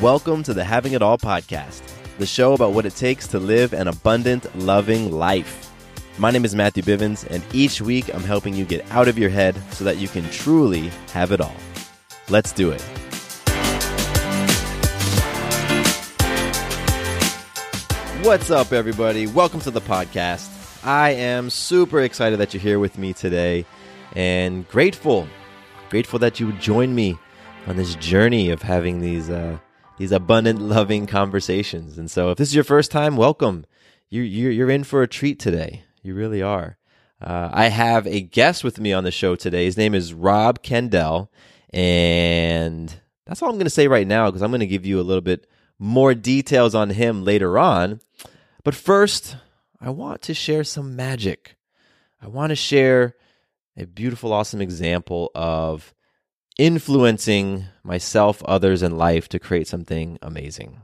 Welcome to the Having It All podcast, the show about what it takes to live an abundant, loving life. My name is Matthew Bivens, and each week I'm helping you get out of your head so that you can truly have it all. Let's do it. What's up, everybody? Welcome to the podcast. I am super excited that you're here with me today and grateful, grateful that you would join me on this journey of having these uh, these abundant, loving conversations. And so, if this is your first time, welcome. You're you're, you're in for a treat today. You really are. Uh, I have a guest with me on the show today. His name is Rob Kandell, and that's all I'm going to say right now because I'm going to give you a little bit more details on him later on. But first, I want to share some magic. I want to share a beautiful, awesome example of influencing myself, others, and life to create something amazing.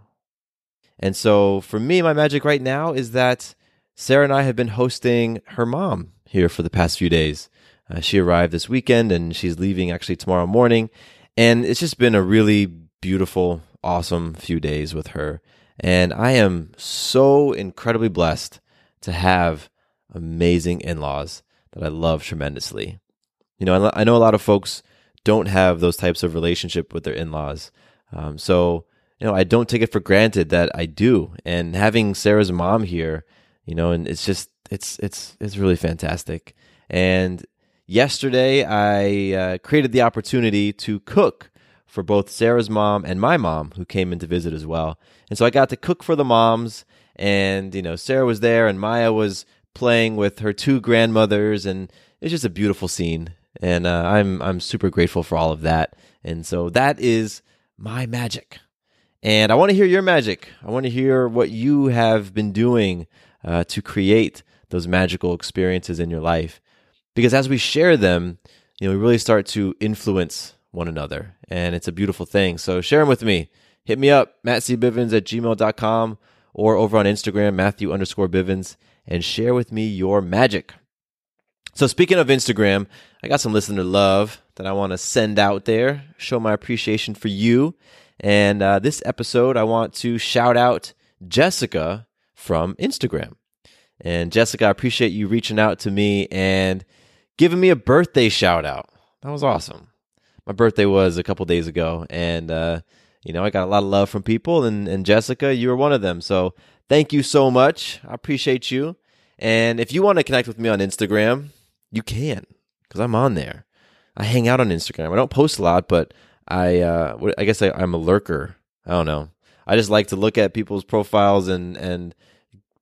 And so for me, my magic right now is that Sarah and I have been hosting her mom here for the past few days. Uh, she arrived this weekend and she's leaving actually tomorrow morning. And it's just been a really beautiful, awesome few days with her. And I am so incredibly blessed to have amazing in laws that I love tremendously. You know, I know a lot of folks don't have those types of relationship with their in-laws. Um, so you know, I don't take it for granted that I do. And having Sarah's mom here, you know, and it's just it's it's it's really fantastic. And yesterday, I uh, created the opportunity to cook for both Sarah's mom and my mom, who came in to visit as well. And so I got to cook for the moms, and you know, Sarah was there, and Maya was playing with her two grandmothers, and it's just a beautiful scene and uh, I'm I'm super grateful for all of that. And so that is my magic. And I want to hear your magic. I want to hear what you have been doing uh, to create those magical experiences in your life. Because as we share them, you know, we really start to influence one another. And it's a beautiful thing. So share them with me. Hit me up, mattcbivens at gmail.com or over on Instagram, Matthew underscore Bivens, and share with me your magic. So speaking of Instagram, I got some listener love that I want to send out there, show my appreciation for you. And uh, this episode, I want to shout out Jessica from Instagram. And Jessica, I appreciate you reaching out to me and giving me a birthday shout out. That was awesome. My birthday was a couple days ago, and uh, you know I got a lot of love from people, and, and Jessica, you were one of them. So thank you so much. I appreciate you. And if you want to connect with me on Instagram, you can because I'm on there. I hang out on Instagram. I don't post a lot, but I uh, I guess I, I'm a lurker. I don't know. I just like to look at people's profiles and and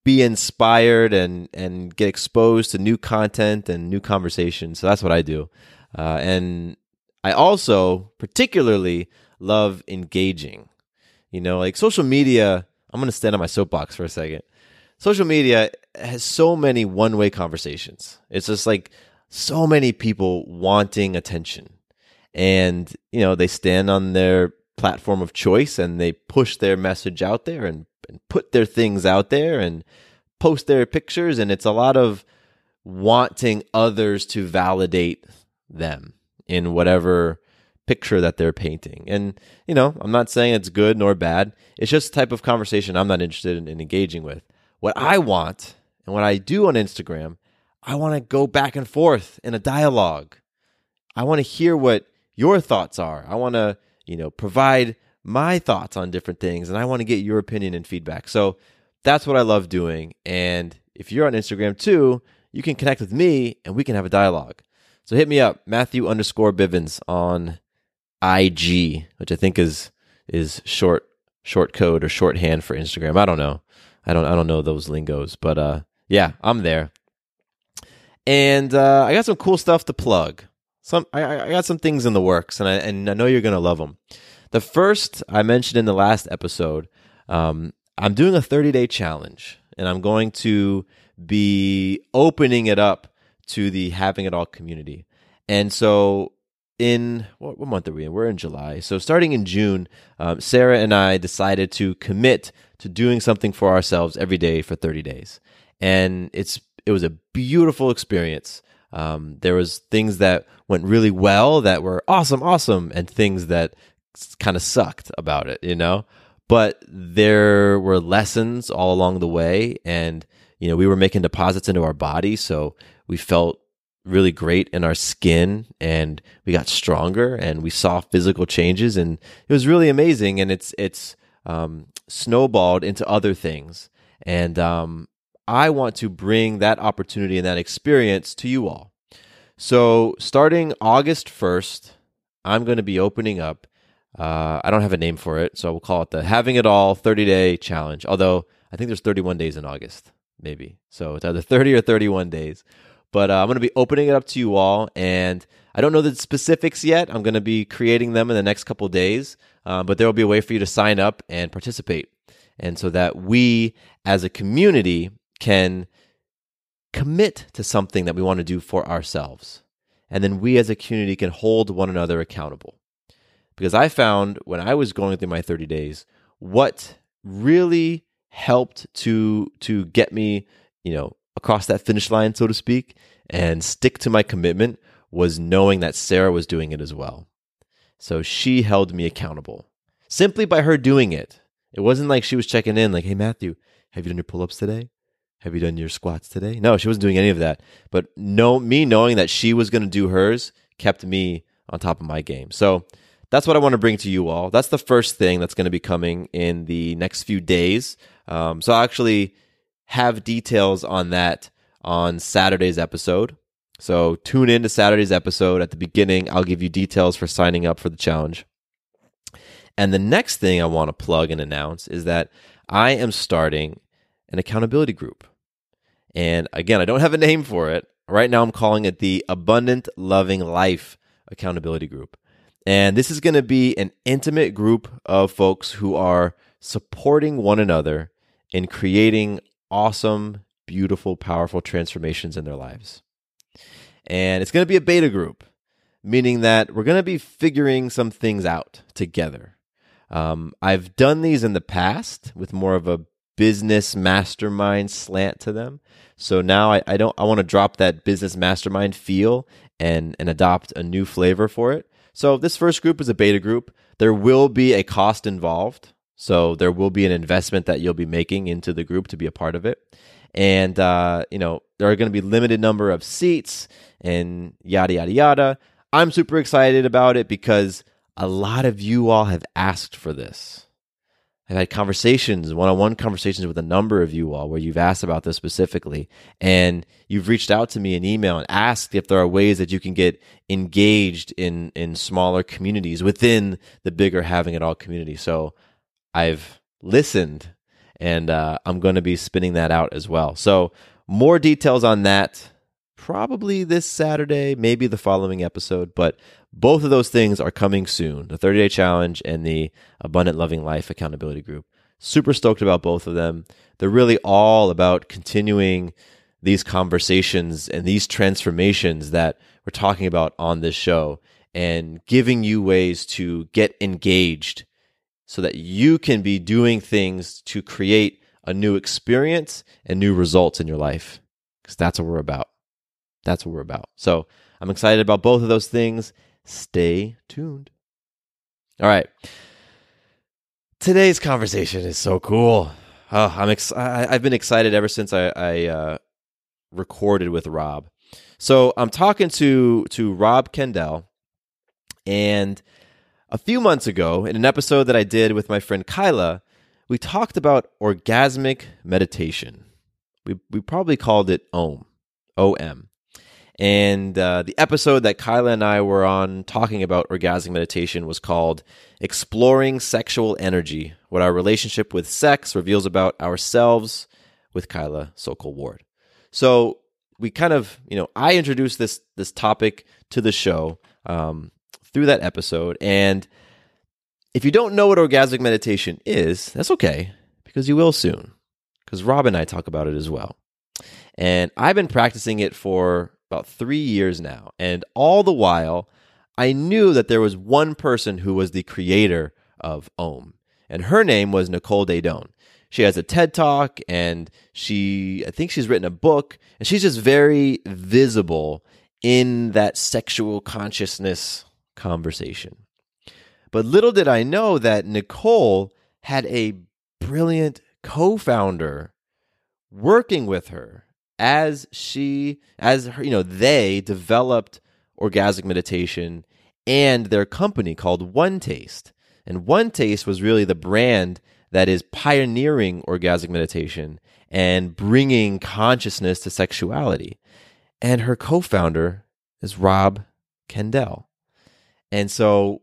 be inspired and and get exposed to new content and new conversations. So that's what I do. Uh, and I also particularly love engaging. You know, like social media. I'm going to stand on my soapbox for a second social media has so many one way conversations. It's just like so many people wanting attention. And, you know, they stand on their platform of choice and they push their message out there and, and put their things out there and post their pictures. And it's a lot of wanting others to validate them in whatever picture that they're painting. And, you know, I'm not saying it's good nor bad. It's just type of conversation I'm not interested in, in engaging with. What I want and what I do on Instagram, I want to go back and forth in a dialogue. I want to hear what your thoughts are. I want to, you know, provide my thoughts on different things and I want to get your opinion and feedback. So that's what I love doing. And if you're on Instagram too, you can connect with me and we can have a dialogue. So hit me up, Matthew underscore Bivens on IG, which I think is is short short code or shorthand for Instagram. I don't know. I don't I don't know those lingos, but uh yeah, I'm there. And uh, I got some cool stuff to plug. Some I, I got some things in the works, and I and I know you're gonna love them. The first I mentioned in the last episode, um, I'm doing a 30 day challenge, and I'm going to be opening it up to the Having It All community. And so in what, month are we in? We're in July. So starting in June, um, Sarah and I decided to commit to doing something for ourselves every day for 30 days, and it's it was a beautiful experience. Um, there was things that went really well that were awesome, awesome, and things that kind of sucked about it, you know. But there were lessons all along the way, and you know we were making deposits into our body, so we felt really great in our skin and we got stronger and we saw physical changes and it was really amazing and it's it's um, snowballed into other things. And um, i want to bring that opportunity and that experience to you all. So starting august 1st i'm going to be opening up uh, i don't have a name for it so we'll call it the having it all 30 day challenge although i think there's 31 days in august maybe. So it's either 30 or 31 days but uh, I'm going to be opening it up to you all, and I don't know the specifics yet. I'm going to be creating them in the next couple days, uh, but there will be a way for you to sign up and participate, and so that we as a community can commit to something that we want to do for ourselves, and then we as a community can hold one another accountable. Because I found when I was going through my 30 days, what really helped to to get me, you know, across that finish line, so to speak, and stick to my commitment was knowing that Sarah was doing it as well. So she held me accountable simply by her doing it. It wasn't like she was checking in, like, hey, Matthew, have you done your pull ups today? Have you done your squats today? No, she wasn't doing any of that. But no, me knowing that she was going to do hers kept me on top of my game. So that's what I want to bring to you all. That's the first thing that's going to be coming in the next few days. Um, so actually have details on that on Saturday's episode. So tune in to Saturday's episode. At the beginning, I'll give you details for signing up for the challenge. And the next thing I want to plug and announce is that I am starting an accountability group. And again, I don't have a name for it. Right now, I'm calling it the Abundant Loving Life Accountability Group. And this is going to be an intimate group of folks who are supporting one another in creating awesome, beautiful, powerful transformations in their lives. And it's going to be a beta group, meaning that we're going to be figuring some things out together. Um, I've done these in the past with more of a business mastermind slant to them. So now I, I don't I want to drop that business mastermind feel and and adopt a new flavor for it. So this first group is a beta group. There will be a cost involved. So there will be an investment that you'll be making into the group to be a part of it. And, uh, you know, there are going to be limited number of seats and yada, yada, yada. I'm super excited about it because a lot of you all have asked for this. I've had conversations, one on one conversations with a number of you all where you've asked about this specifically. And you've reached out to me in email and asked if there are ways that you can get engaged in, in smaller communities within the bigger Having It All community. So I've listened and uh, I'm going to be spinning that out as well. So, more details on that probably this Saturday, maybe the following episode, but both of those things are coming soon the 30 day challenge and the Abundant Loving Life Accountability Group. Super stoked about both of them. They're really all about continuing these conversations and these transformations that we're talking about on this show and giving you ways to get engaged so that you can be doing things to create a new experience and new results in your life. Because that's what we're about. That's what we're about. So I'm excited about both of those things. Stay tuned. All right. Today's conversation is so cool. Oh, I'm ex- I, have been excited ever since I, I uh, recorded with Rob. So I'm talking to to Rob Kandell, and A few months ago, in an episode that I did with my friend Kyla, we talked about orgasmic meditation. We, we probably called it OM, OM. And uh, the episode that Kyla and I were on talking about orgasmic meditation was called Exploring Sexual Energy What Our Relationship with Sex Reveals About Ourselves with Kyla Sokol Ward. So we kind of, you know, I introduced this this topic to the show um, through that episode. And if you don't know what orgasmic meditation is, that's okay because you will soon. Because Rob and I talk about it as well. And I've been practicing it for about three years now. And all the while, I knew that there was one person who was the creator of Om. And her name was Nicole Daedone. She has a TED Talk and she, I think she's written a book, and she's just very visible in that sexual consciousness conversation. But little did I know that Nicole had a brilliant co founder working with her as she as her you know they developed orgasmic meditation and their company called One Taste. And One Taste was really the brand that is pioneering orgasmic meditation and bringing consciousness to sexuality. And her co-founder is Rob Kandell. And so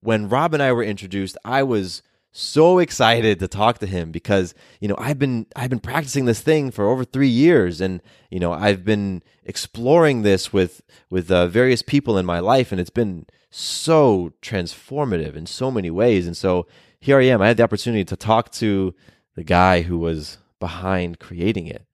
when Rob and I were introduced, I was so excited to talk to him because you know I've been I've been practicing this thing for over three years, and you know I've been exploring this with with uh, various people in my life, and it's been so transformative in so many ways. And so here I am. I had the opportunity to talk to the guy who was behind creating it.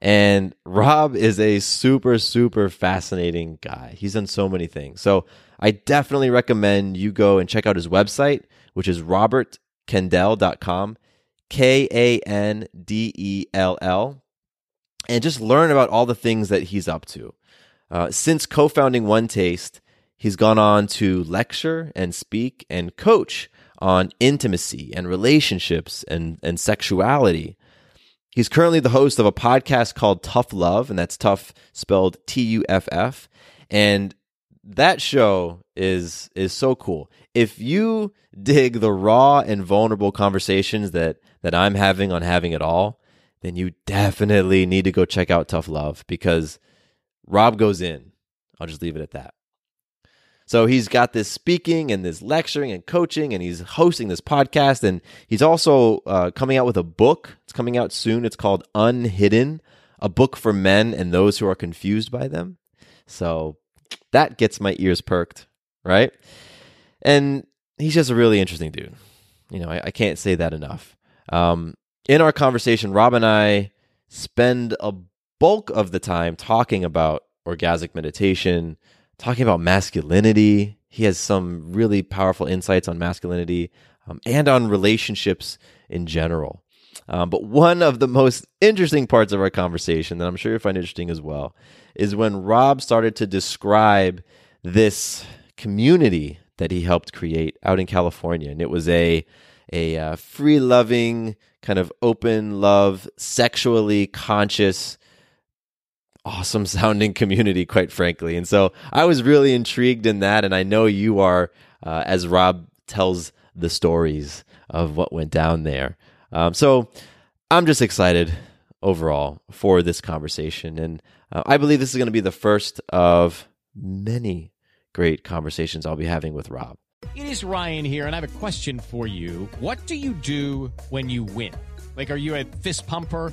And Rob is a super, super fascinating guy. He's done so many things. So I definitely recommend you go and check out his website, which is Robert Kandell.com, K A N D E L L, and just learn about all the things that he's up to. Uh, since co founding One Taste, he's gone on to lecture and speak and coach on intimacy and relationships and, and sexuality. He's currently the host of a podcast called Tough Love, and that's tough spelled T U F F. And that show is is so cool. If you dig the raw and vulnerable conversations that that I'm having on having it all, then you definitely need to go check out Tough Love because Rob goes in. I'll just leave it at that. So he's got this speaking and this lecturing and coaching, and he's hosting this podcast, and he's also uh, coming out with a book. It's coming out soon. It's called Unhidden, a book for men and those who are confused by them. So that gets my ears perked, right? And he's just a really interesting dude. You know, I, I can't say that enough. Um, in our conversation, Rob and I spend a bulk of the time talking about orgasmic meditation, talking about masculinity. He has some really powerful insights on masculinity um, and on relationships in general. Um, but one of the most interesting parts of our conversation that I'm sure you'll find interesting as well is when Rob started to describe this community that he helped create out in California, and it was a a uh, free loving kind of open love, sexually conscious, awesome sounding community, quite frankly. And so I was really intrigued in that, and I know you are uh, as Rob tells the stories of what went down there. Um, so I'm just excited overall for this conversation. And uh, I believe this is going to be the first of many great conversations I'll be having with Rob. It is Ryan here, and I have a question for you. What do you do when you win? Like, are you a fist pumper?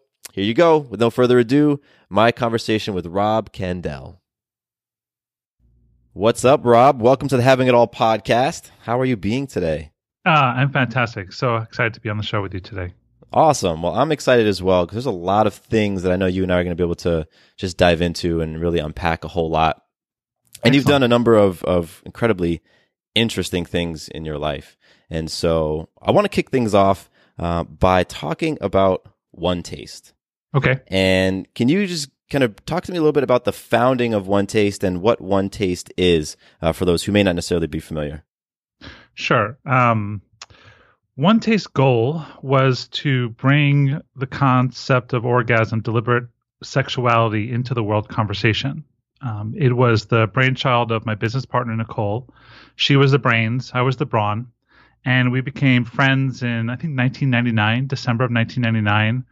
here you go. With no further ado, my conversation with Rob Kandell. What's up, Rob? Welcome to the Having It All podcast. How are you being today? Uh, I'm fantastic. So excited to be on the show with you today. Awesome. Well, I'm excited as well because there's a lot of things that I know you and I are going to be able to just dive into and really unpack a whole lot. And you've done a number of, of incredibly interesting things in your life. And so I want to kick things off uh, by talking about One Taste. Okay. And can you just kind of talk to me a little bit about the founding of One Taste and what One Taste is uh, for those who may not necessarily be familiar? Sure. Um, One Taste's goal was to bring the concept of orgasm, deliberate sexuality into the world conversation. Um, it was the brainchild of my business partner, Nicole. She was the brains, I was the brawn. And we became friends in, I think, 1999, December of 1999.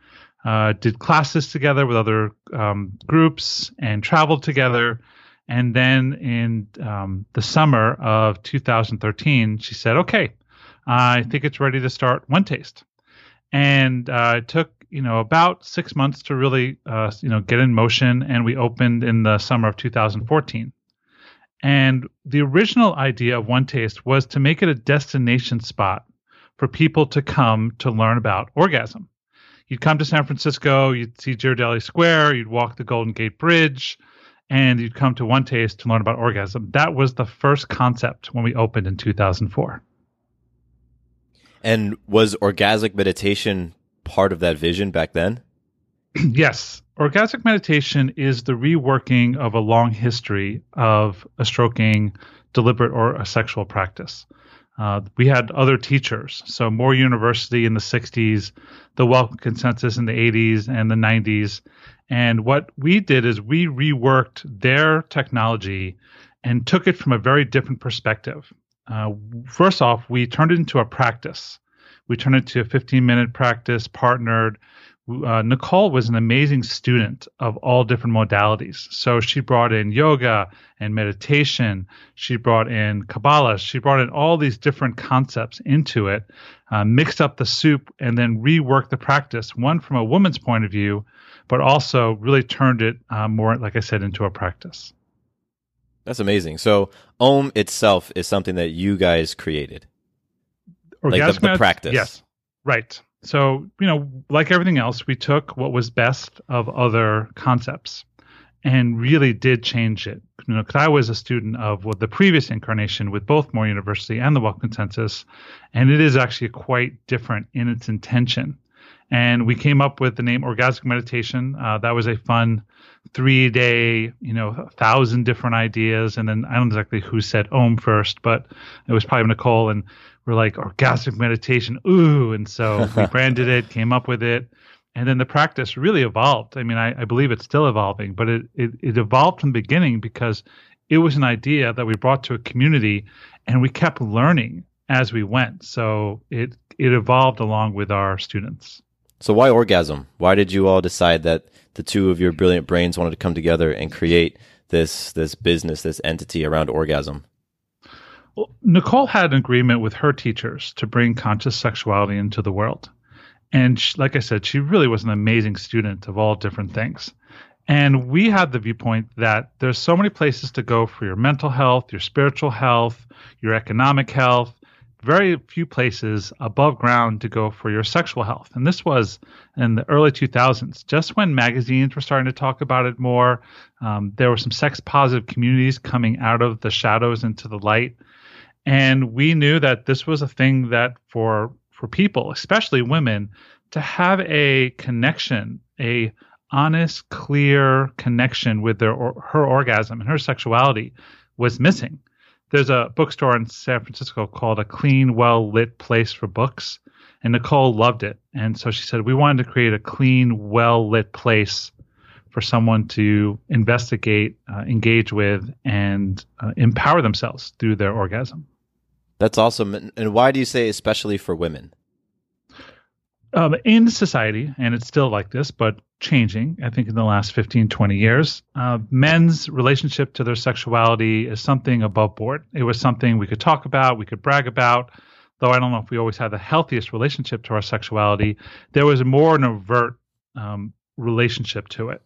Uh, did classes together with other um, groups and traveled together. And then in um, the summer of 2013, she said, "Okay, I think it's ready to start One Taste." And uh, it took you know about six months to really uh, you know get in motion, and we opened in the summer of 2014. And the original idea of One Taste was to make it a destination spot for people to come to learn about orgasm. You'd come to San Francisco, you'd see Ghirardelli Square, you'd walk the Golden Gate Bridge, and you'd come to One Taste to learn about orgasm. That was the first concept when we opened in 2004. And was orgasmic meditation part of that vision back then? yes, orgasmic meditation is the reworking of a long history of a stroking, deliberate, or a sexual practice. Uh, we had other teachers, so More University in the 60s, the Welcomed Consensus in the 80s and the 90s. And what we did is we reworked their technology and took it from a very different perspective. Uh, first off, we turned it into a practice. We turned it to a 15 minute practice, partnered. Uh, Nicole was an amazing student of all different modalities. So she brought in yoga and meditation. She brought in Kabbalah. She brought in all these different concepts into it, uh, mixed up the soup, and then reworked the practice, one from a woman's point of view, but also really turned it uh, more, like I said, into a practice. That's amazing. So Om itself is something that you guys created. Like the- the practice. Yes, right. So you know, like everything else, we took what was best of other concepts and really did change it. You know, because I was a student of what the previous incarnation with both More University and the Welcomed Consensus, and it is actually quite different in its intention. And we came up with the name Orgasmic Meditation. Uh, that was a fun three day, you know, a thousand different ideas. And then I don't exactly who said Om first, but it was probably Nicole. And we're like, orgasmic meditation. Ooh. And so we branded it, came up with it. And then the practice really evolved. I mean, I, I believe it's still evolving, but it, it, it evolved from the beginning because it was an idea that we brought to a community and we kept learning as we went. So it, it evolved along with our students. So why orgasm? Why did you all decide that the two of your brilliant brains wanted to come together and create this this business, this entity around orgasm? Nicole had an agreement with her teachers to bring conscious sexuality into the world. And she, like I said, she really was an amazing student of all different things. And we had the viewpoint that there's so many places to go for your mental health, your spiritual health, your economic health, very few places above ground to go for your sexual health. And this was in the early 2000s, just when magazines were starting to talk about it more. Um, there were some sex positive communities coming out of the shadows into the light. And we knew that this was a thing that for for people, especially women, to have a connection, a honest, clear connection with their or, her orgasm and her sexuality was missing. There's a bookstore in San Francisco called A Clean, Well Lit Place for Books, and Nicole loved it. And so she said we wanted to create a clean, well lit place for someone to investigate, uh, engage with, and uh, empower themselves through their orgasm. That's awesome. And why do you say especially for women? Um, in society, and it's still like this, but changing, I think, in the last 15, 20 years, uh, men's relationship to their sexuality is something above board. It was something we could talk about, we could brag about, though I don't know if we always had the healthiest relationship to our sexuality. There was more an overt um, relationship to it.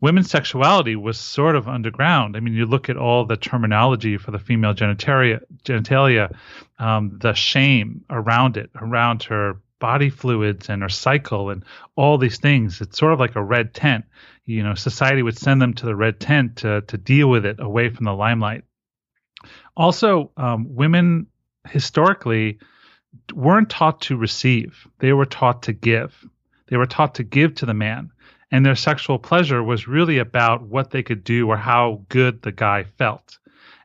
Women's sexuality was sort of underground. I mean, you look at all the terminology for the female genitalia, genitalia um, the shame around it, around her body fluids and her cycle and all these things. It's sort of like a red tent. You know, society would send them to the red tent to to deal with it away from the limelight. Also, um, women historically weren't taught to receive; they were taught to give. They were taught to give to the man, and their sexual pleasure was really about what they could do or how good the guy felt.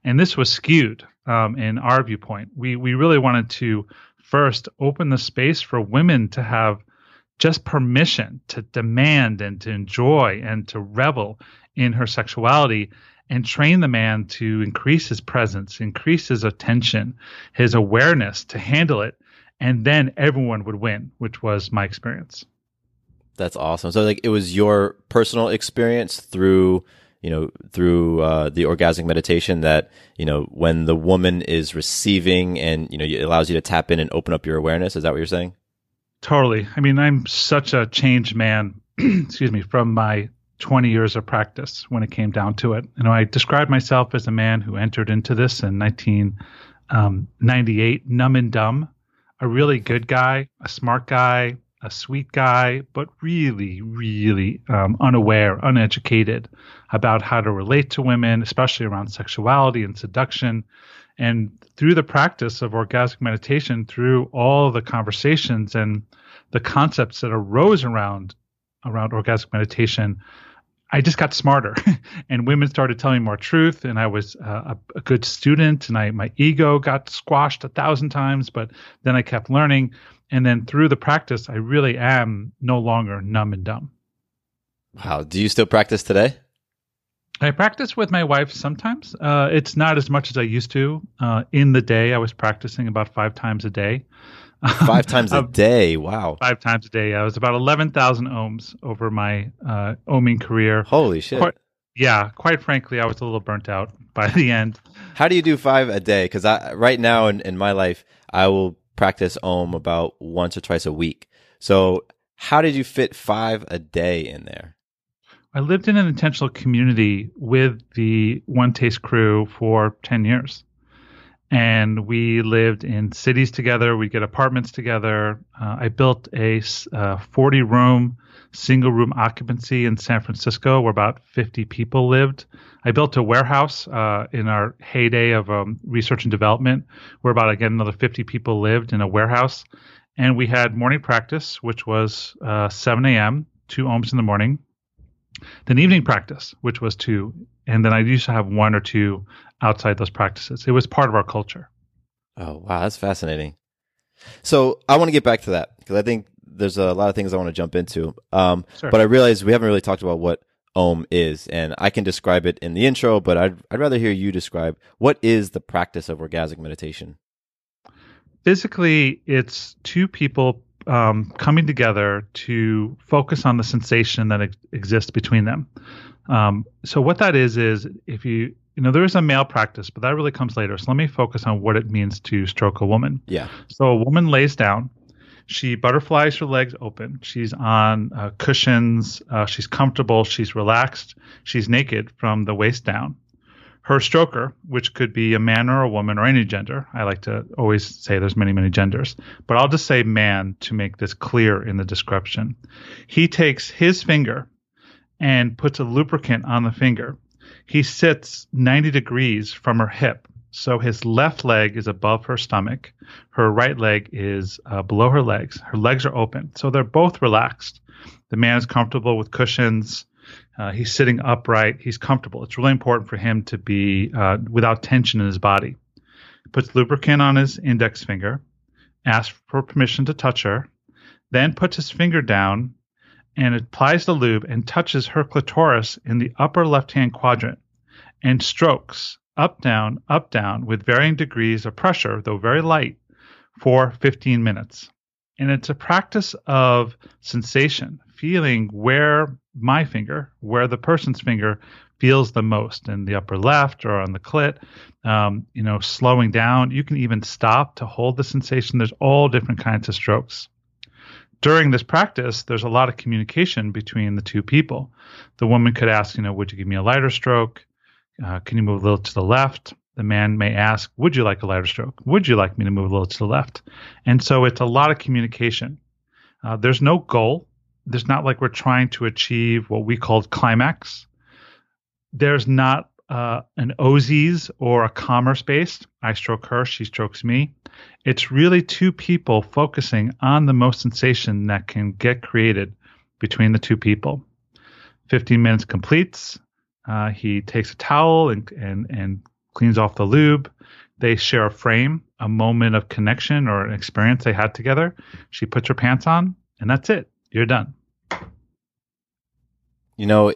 And this was skewed um, in our viewpoint. We we really wanted to first open the space for women to have just permission to demand and to enjoy and to revel in her sexuality and train the man to increase his presence, increase his attention, his awareness to handle it, and then everyone would win, which was my experience. That's awesome. So like it was your personal experience through you know, through uh, the orgasmic meditation that, you know, when the woman is receiving and, you know, it allows you to tap in and open up your awareness. Is that what you're saying? Totally. I mean, I'm such a changed man, excuse me, from my 20 years of practice when it came down to it. You know, I described myself as a man who entered into this in 1998, um, numb and dumb, a really good guy, a smart guy, a sweet guy, but really, really um, unaware, uneducated about how to relate to women, especially around sexuality and seduction. And through the practice of orgasmic meditation, through all the conversations and the concepts that arose around around orgasmic meditation, I just got smarter, and women started telling me more truth, and I was uh, a, a, good student, and I my ego got squashed a thousand times, but then I kept learning, and then through the practice, I really am no longer numb and dumb. Wow, do you still practice today? I practice with my wife sometimes. Uh, it's not as much as I used to. Uh, in the day, I was practicing about five times a day. Five times a day. Wow. Five times a day. I was about 11,000 Oms over my uh, Oming career. Holy shit. Quite, yeah. Quite frankly, I was a little burnt out by the end. How do you do five a day? Because I right now in, in my life, I will practice Om about once or twice a week. So, how did you fit five a day in there? I lived in an intentional community with the One Taste crew for 10 years. And we lived in cities together. We'd get apartments together. Uh, I built a 40 uh, room, single room occupancy in San Francisco where about 50 people lived. I built a warehouse uh, in our heyday of um, research and development where about, again, another 50 people lived in a warehouse. And we had morning practice, which was uh, 7 a.m., two Oms in the morning, then evening practice, which was two, and then I used to have one or two outside those practices. It was part of our culture. Oh wow, that's fascinating. So I want to get back to that because I think there's a lot of things I want to jump into. Um, sure. But I realize we haven't really talked about what Om is, and I can describe it in the intro, but I'd I'd rather hear you describe what is the practice of orgasmic meditation. Physically, it's two people um, coming together to focus on the sensation that ex- exists between them. Um, so what that is is if you you know there is a male practice, but that really comes later. So let me focus on what it means to stroke a woman. Yeah. So a woman lays down. She butterflies her legs open. She's on uh, cushions. Uh, she's comfortable. She's relaxed. She's naked from the waist down her stroker, which could be a man or a woman or any gender. I like to always say there's many, many genders, but I'll just say man to make this clear in the description. He takes his finger and puts a lubricant on the finger. He sits 90 degrees from her hip. So his left leg is above her stomach. Her right leg is uh, below her legs. Her legs are open. So they're both relaxed. The man is comfortable with cushions. Uh, he's sitting upright. He's comfortable. It's really important for him to be uh, without tension in his body. He puts lubricant on his index finger, asks for permission to touch her, then puts his finger down and applies the lube and touches her clitoris in the upper left hand quadrant and strokes up, down, up, down with varying degrees of pressure, though very light, for 15 minutes. And it's a practice of sensation, feeling where my finger, where the person's finger feels the most in the upper left or on the clit, um, you know, slowing down. You can even stop to hold the sensation. There's all different kinds of strokes. During this practice, there's a lot of communication between the two people. The woman could ask, you know, would you give me a lighter stroke? Uh, can you move a little to the left? The man may ask, would you like a lighter stroke? Would you like me to move a little to the left? And so it's a lot of communication. Uh, there's no goal. There's not like we're trying to achieve what we called climax there's not uh, an OZs or a commerce based. I stroke her, she strokes me. It's really two people focusing on the most sensation that can get created between the two people. 15 minutes completes. Uh, he takes a towel and, and, and cleans off the lube. They share a frame, a moment of connection or an experience they had together. She puts her pants on, and that's it. You're done. You know,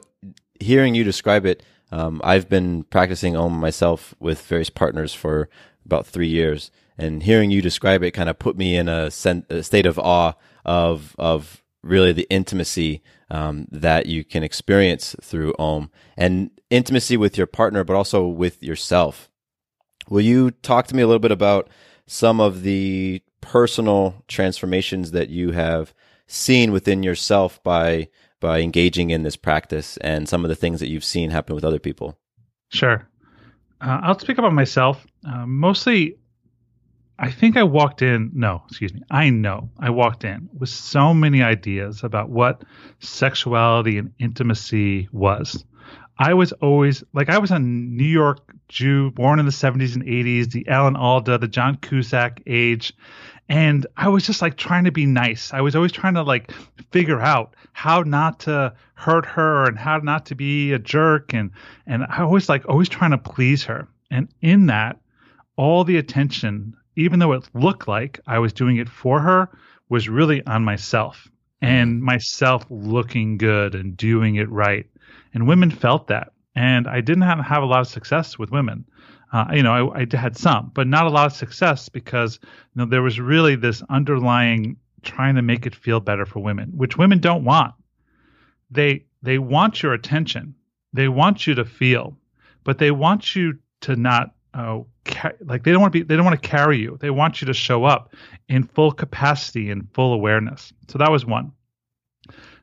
hearing you describe it, um, I've been practicing Om myself with various partners for about three years, and hearing you describe it kind of put me in a, sen- a state of awe of of really the intimacy um, that you can experience through Om and intimacy with your partner, but also with yourself. Will you talk to me a little bit about some of the personal transformations that you have seen within yourself by by engaging in this practice and some of the things that you've seen happen with other people? Sure. Uh, I'll speak about myself. Uh, mostly, I think I walked in, no, excuse me, I know I walked in with so many ideas about what sexuality and intimacy was. I was always like I was a New York Jew born in the 70s and 80s, the Alan Alda, the John Cusack age, and I was just like trying to be nice. I was always trying to like figure out how not to hurt her and how not to be a jerk and and I was like always trying to please her. And in that, all the attention, even though it looked like I was doing it for her, was really on myself mm-hmm. and myself looking good and doing it right. And women felt that. And I didn't have, have a lot of success with women. Uh, you know, I, I, had some, but not a lot of success because you know there was really this underlying trying to make it feel better for women, which women don't want. They they want your attention, they want you to feel, but they want you to not uh, ca- like they don't want to be they don't want to carry you. They want you to show up in full capacity and full awareness. So that was one.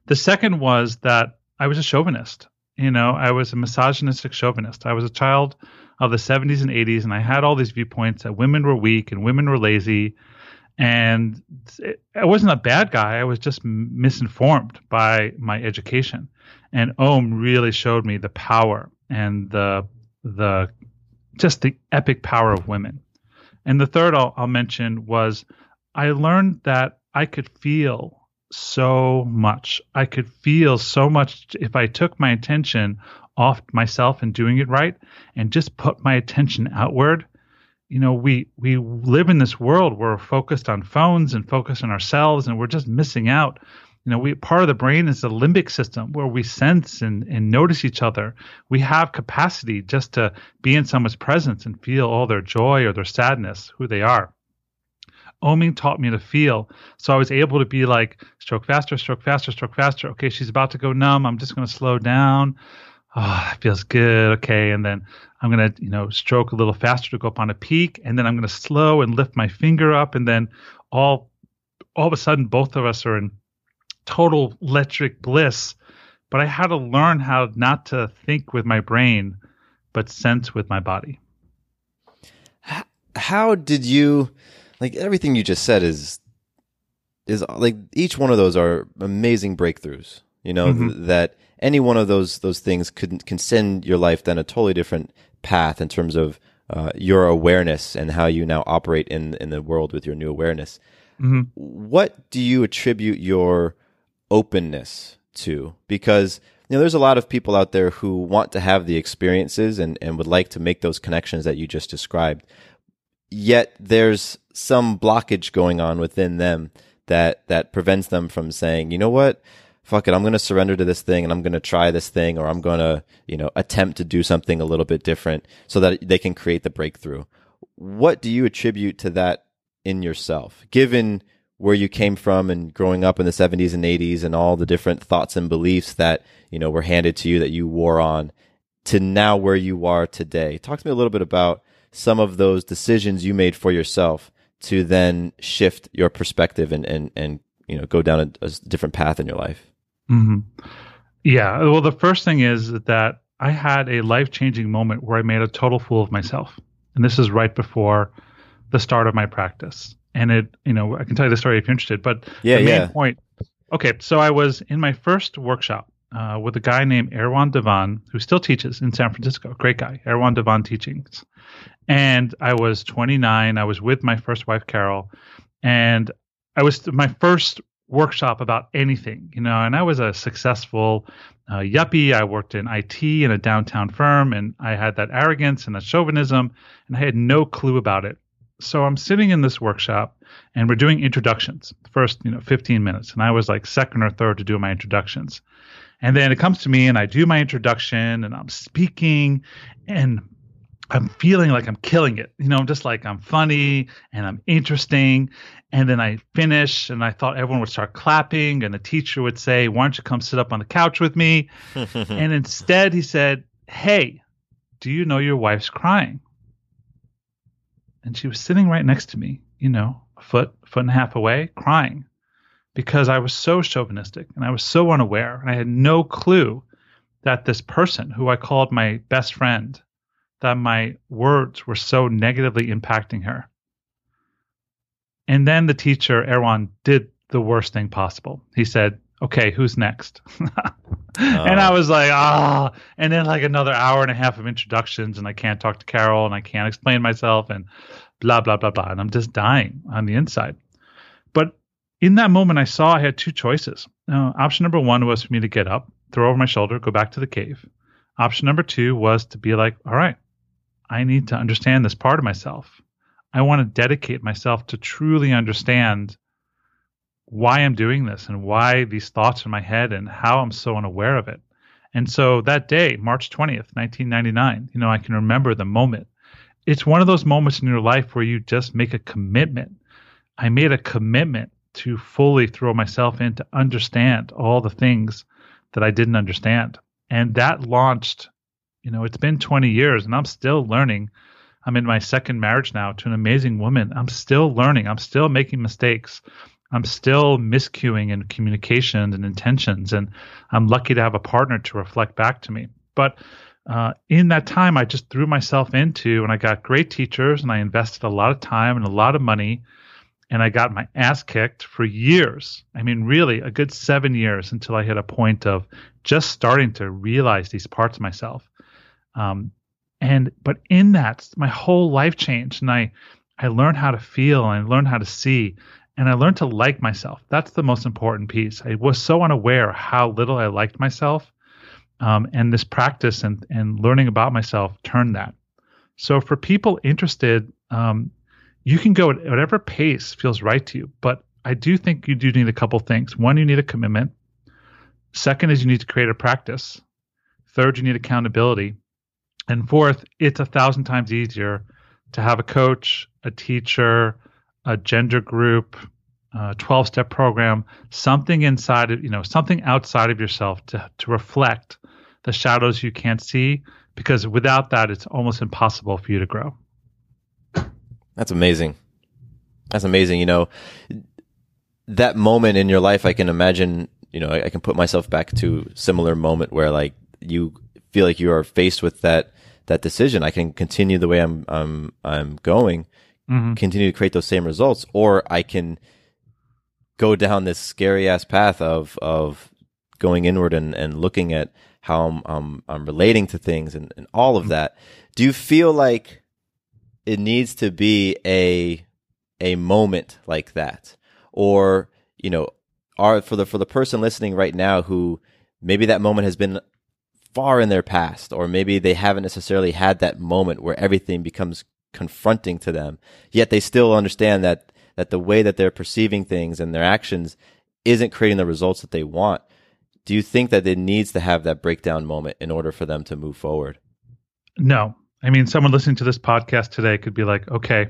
The second was that I was a chauvinist. You know, I was a misogynistic chauvinist. I was a child of the 70s and 80s, and I had all these viewpoints that women were weak and women were lazy. And it, I wasn't a bad guy. I was just misinformed by my education. And Om really showed me the power and the the just the epic power of women. And the third I'll, I'll mention was I learned that I could feel so much. I could feel so much if I took my attention off myself and doing it right and just put my attention outward you know we we live in this world where we're focused on phones and focused on ourselves and we're just missing out you know we part of the brain is the limbic system where we sense and, and notice each other we have capacity just to be in someone's presence and feel all their joy or their sadness who they are Oming taught me to feel. So I was able to be like, stroke faster, stroke faster, stroke faster. Okay, she's about to go numb. I'm just going to slow down oh, it feels good. Okay. And then I'm going to, you know, stroke a little faster to go up on a peak. And then I'm going to slow and lift my finger up. And then all, all of a sudden, both of us are in total electric bliss. But I had to learn how not to think with my brain, but sense with my body. How did you, like, everything you just said is, is like each one of those are amazing breakthroughs, you know, mm-hmm. th- that, any one of those those things could can send your life down a totally different path in terms of uh, your awareness and how you now operate in in the world with your new awareness. Mm-hmm. What do you attribute your openness to? Because you know, there's a lot of people out there who want to have the experiences and, and would like to make those connections that you just described. Yet there's some blockage going on within them that that prevents them from saying, you know what, fuck it, I'm going to surrender to this thing and I'm going to try this thing or I'm going to, you know, attempt to do something a little bit different so that they can create the breakthrough. What do you attribute to that in yourself, given where you came from and growing up in the 70s and 80s and all the different thoughts and beliefs that, you know, were handed to you that you wore on to now where you are today? Talk to me a little bit about some of those decisions you made for yourself to then shift your perspective and, and, and you know, go down a, a different path in your life. Hmm Yeah. Well, the first thing is that I had a life changing moment where I made a total fool of myself. And this is right before the start of my practice. And it, you know, I can tell you the story if you're interested, but Yeah, the main yeah. point. Okay. So I was in my first workshop uh, with a guy named Erwan Davon, who still teaches in San Francisco. Great guy, Erwan Davon Teachings. And I was 29. I was with my first wife, Carol. And I was my first workshop about anything, you know, and I was a successful uh, yuppie. I worked in IT in a downtown firm, and I had that arrogance and that chauvinism, and I had no clue about it. So I'm sitting in this workshop, and we're doing introductions, first, you know, 15 minutes, and I was like second or third to do my introductions. And then it comes to me, and I do my introduction, and I'm speaking, and I'm feeling like I'm killing it. You know, I'm just like I'm funny and I'm interesting. And then I finish, and I thought everyone would start clapping, and the teacher would say, "Why don't you come sit up on the couch with me?" and instead, he said, "Hey, do you know your wife's crying?" And she was sitting right next to me, you know, a foot, foot and a half away, crying, because I was so chauvinistic and I was so unaware, and I had no clue that this person, who I called my best friend, that my words were so negatively impacting her. And then the teacher, Erwan, did the worst thing possible. He said, Okay, who's next? And I was like, ah. And then, like, another hour and a half of introductions, and I can't talk to Carol, and I can't explain myself, and blah, blah, blah, blah. And I'm just dying on the inside. But in that moment, I saw I had two choices. Now, option number one was for me to get up, throw over my shoulder, go back to the cave. Option number two was to be like, all right, I need to understand this part of myself. I want to dedicate myself to truly understand why I'm doing this and why these thoughts in my head and how I'm so unaware of it. And so that day, March 20th, 1999, you know, I can remember the moment. It's one of those moments in your life where you just make a commitment. I made a commitment to fully throw myself in to understand all the things that I didn't understand. And that launched, you know, it's been 20 years and I'm still learning. I'm in my second marriage now to an amazing woman. I'm still learning. I'm still making mistakes. I'm still miscuing in communications and intentions. And I'm lucky to have a partner to reflect back to me. But uh, in that time, I just threw myself into, and I got great teachers, and I invested a lot of time and a lot of money, and I got my ass kicked for years. I mean, really, a good seven years until I hit a point of just starting to realize these parts of myself. Um, and but in that, my whole life changed, and I I learned how to feel, and I learned how to see, and I learned to like myself. That's the most important piece. I was so unaware how little I liked myself um, and this practice and, and learning about myself turned that. So for people interested, um, you can go at whatever pace feels right to you. But I do think you do need a couple things. One, you need a commitment. Second is you need to create a practice. Third, you need accountability. And fourth, it's a thousand times easier to have a coach, a teacher, a gender group, a 12 step program, something inside of, you know, something outside of yourself to, to reflect the shadows you can't see, because without that, it's almost impossible for you to grow. That's amazing. That's amazing. You know, that moment in your life, I can imagine, you know, I, I can put myself back to similar moment where like you feel like you are faced with that, that decision. I can continue the way I'm, I'm, I'm going, Mhm. continue to create those same results, or I can go down this scary ass path of, of going inward and, and looking at how I'm, I'm, I'm relating to things and, and all of that. Do you feel like it needs to be a, a moment like that? Or, you know, are for the, for the person listening right now who maybe that moment has been far in their past, or maybe they haven't necessarily had that moment where everything becomes confronting to them, yet they still understand that, that the way that they're perceiving things and their actions isn't creating the results that they want. do you think that it needs to have that breakdown moment in order for them to move forward? No. I mean, someone listening to this podcast today could be like, okay,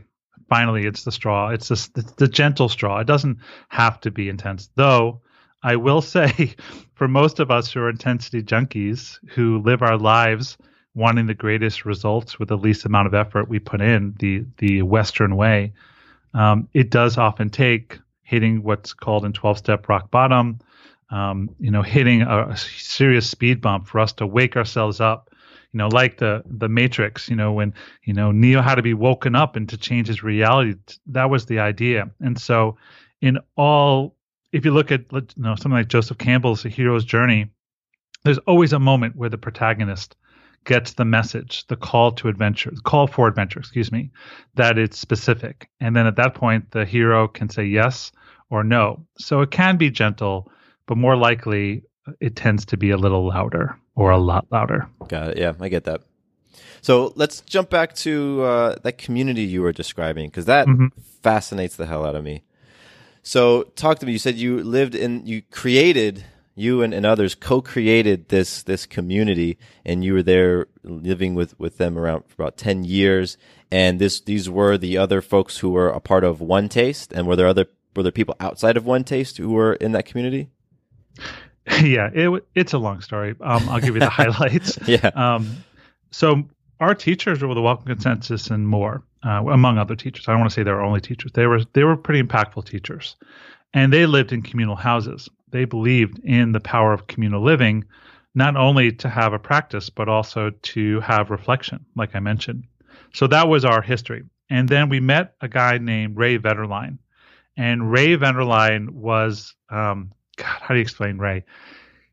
finally, it's the straw. It's the, it's the gentle straw. It doesn't have to be intense. Though, I will say, for most of us who are intensity junkies who live our lives wanting the greatest results with the least amount of effort we put in, the, the Western way, um, it does often take hitting what's called in 12 step rock bottom, um, you know, hitting a, a serious speed bump for us to wake ourselves up you know, like the the Matrix, you know, when you know Neo had to be woken up and to change his reality. That was the idea. And so, in all, if you look at you know something like Joseph Campbell's A Hero's Journey, there's always a moment where the protagonist gets the message, the call to adventure, the call for adventure, excuse me, that it's specific. And then at that point, the hero can say yes or no. So it can be gentle, but more likely it tends to be a little louder or a lot louder. Got it. Yeah, I get that. So let's jump back to uh, that community you were describing because that mm-hmm. fascinates the hell out of me. So talk to me. You said you lived in, you created, you and, and others co-created this this community, and you were there living with with them around for about ten years. And this these were the other folks who were a part of One Taste, and were there other were there people outside of One Taste who were in that community? yeah, it, it's a long story. Um, I'll give you the highlights. yeah. Um, so our teachers were the Welcomed Consensus and more, uh, among other teachers. I don't want to say they were only teachers. They were they were pretty impactful teachers, and they lived in communal houses. They believed in the power of communal living, not only to have a practice but also to have reflection, like I mentioned. So that was our history. And then we met a guy named Ray Vetterlein, and Ray Vetterlein was um, God, how do you explain Ray?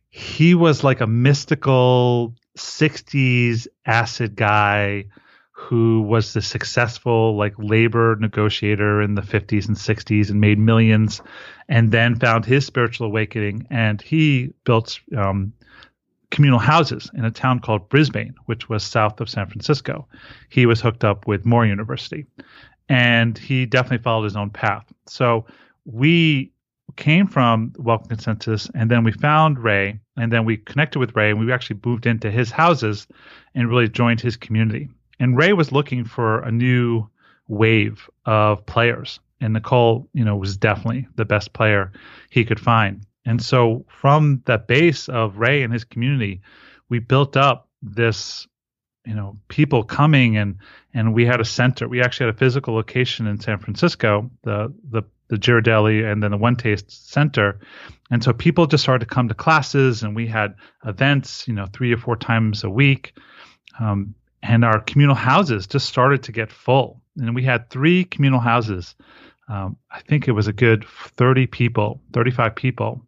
He was like a mystical 60s acid guy who was the successful like labor negotiator in the 50s and 60s and made millions and then found his spiritual awakening and he built um, communal houses in a town called Brisbane, which was south of San Francisco. He was hooked up with More University and he definitely followed his own path. So we came from Welcomed Consensus, and then we found Ray, and then we connected with Ray, and we actually moved into his houses and really joined his community. And Ray was looking for a new wave of players, and Nicole, you know, was definitely the best player he could find. And so, from the base of Ray and his community, we built up this you know people coming and and we had a center we actually had a physical location in san francisco the the the Ghirardelli and then the One Taste Center. And so people just started to come to classes, and we had events, you know, three or four times a week. Um, and our communal houses just started to get full. And we had three communal houses. Um, I think it was a good 30 people, 35 people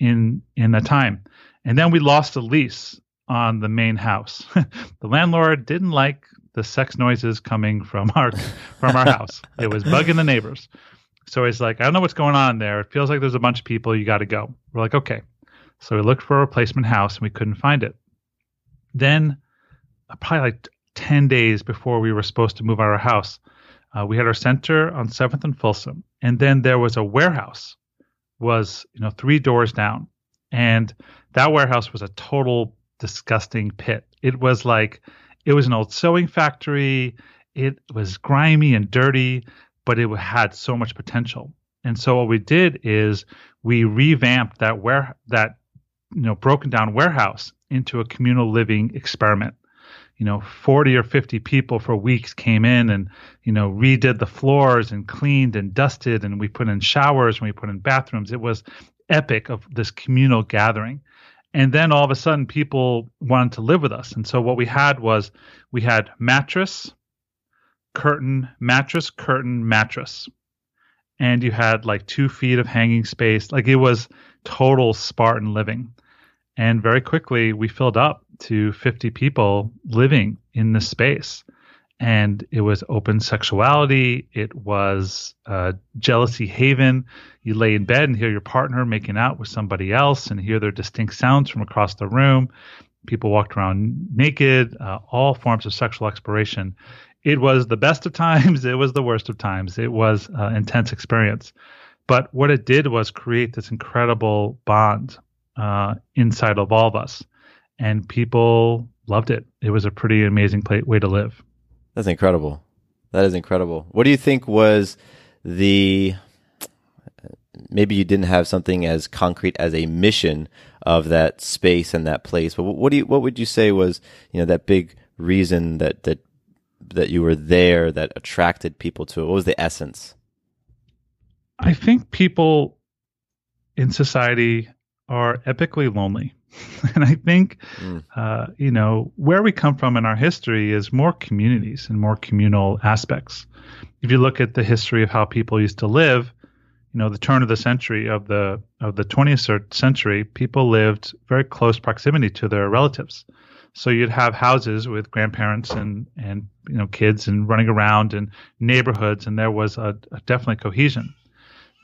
in in that time. And then we lost a lease on the main house. the landlord didn't like the sex noises coming from our from our house. It was bugging the neighbors. So he's like, I don't know what's going on there. It feels like there's a bunch of people. You got to go. We're like, okay. So we looked for a replacement house and we couldn't find it. Then, probably like 10 days before we were supposed to move our house, uh, we had our center on 7th and Folsom. And then there was a warehouse, was, you know, three doors down. And that warehouse was a total disgusting pit. It was like, it was an old sewing factory. It was grimy and dirty but it had so much potential. And so what we did is we revamped that where that you know broken down warehouse into a communal living experiment. You know, 40 or 50 people for weeks came in and, you know, redid the floors and cleaned and dusted and we put in showers and we put in bathrooms. It was epic of this communal gathering. And then all of a sudden people wanted to live with us. And so what we had was we had mattress, curtain, mattress, curtain, mattress. And you had like two feet of hanging space. Like it was total Spartan living. And very quickly, we filled up to 50 people living in this space. And it was open sexuality. It was jealousy haven. You lay in bed and hear your partner making out with somebody else and hear their distinct sounds from across the room. People walked around naked, uh, all forms of sexual exploration it was the best of times. It was the worst of times. It was an intense experience. But what it did was create this incredible bond uh, inside of all of us, and people loved it. It was a pretty amazing play, way to live. That's incredible. That is incredible. What do you think was the maybe you didn't have something as concrete as a mission of that space and that place, but what do you what would you say was you know that big reason that that that you were there that attracted people to it? What was the essence? I think people in society are epically lonely. and I think, mm. uh, you know, where we come from in our history is more communities and more communal aspects. If you look at the history of how people used to live, you know, the turn of the century of the of the 20th century, people lived very close proximity to their relatives. So you'd have houses with grandparents and and you know kids and running around and neighborhoods, and there was a, a definitely cohesion.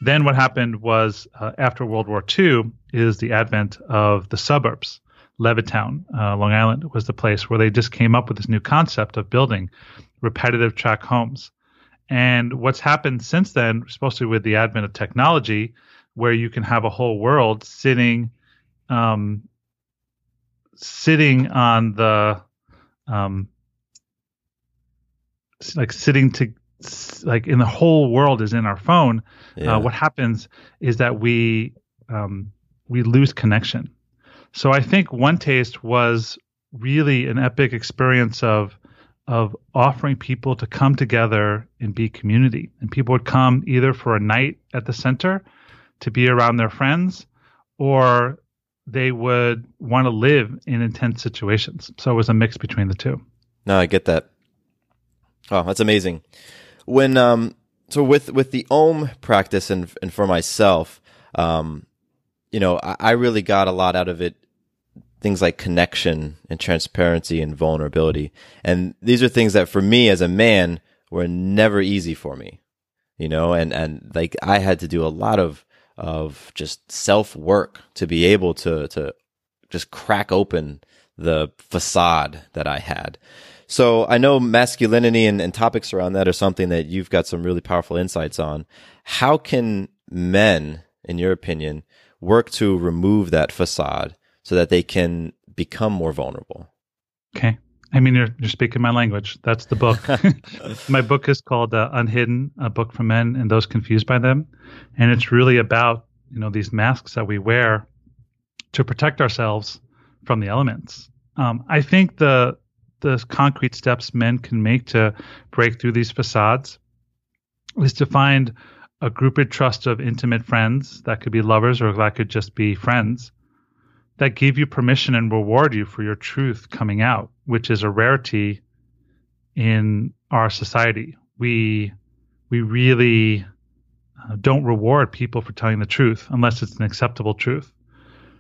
Then what happened was uh, after World War II is the advent of the suburbs. Levittown, uh, Long Island, was the place where they just came up with this new concept of building repetitive track homes. And what's happened since then, especially with the advent of technology, where you can have a whole world sitting, um, sitting on the, um, like sitting to like in the whole world is in our phone. Uh, yeah. Uh, what happens is that we um, we lose connection. So I think One Taste was really an epic experience of of offering people to come together and be community. And people would come either for a night at the center to be around their friends, or they would want to live in intense situations. So it was a mix between the two. No, I get that. Oh, that's amazing when um so with with the Om practice and and for myself, um, you know, I, I really got a lot out of it. Things like connection and transparency and vulnerability, and these are things that for me as a man were never easy for me, you know, and and like I had to do a lot of of just self work to be able to to just crack open the facade that I had. So I know masculinity and, and topics around that are something that you've got some really powerful insights on. How can men, in your opinion, work to remove that facade so that they can become more vulnerable? Okay. I mean, you're, you're speaking my language. That's the book. my book is called uh, Unhidden, a book for men and those confused by them. And it's really about, you know, these masks that we wear to protect ourselves from the elements. Um, I think the the concrete steps men can make to break through these facades is to find a group of trust of intimate friends that could be lovers or that could just be friends that give you permission and reward you for your truth coming out, which is a rarity in our society. We we really uh, don't reward people for telling the truth unless it's an acceptable truth.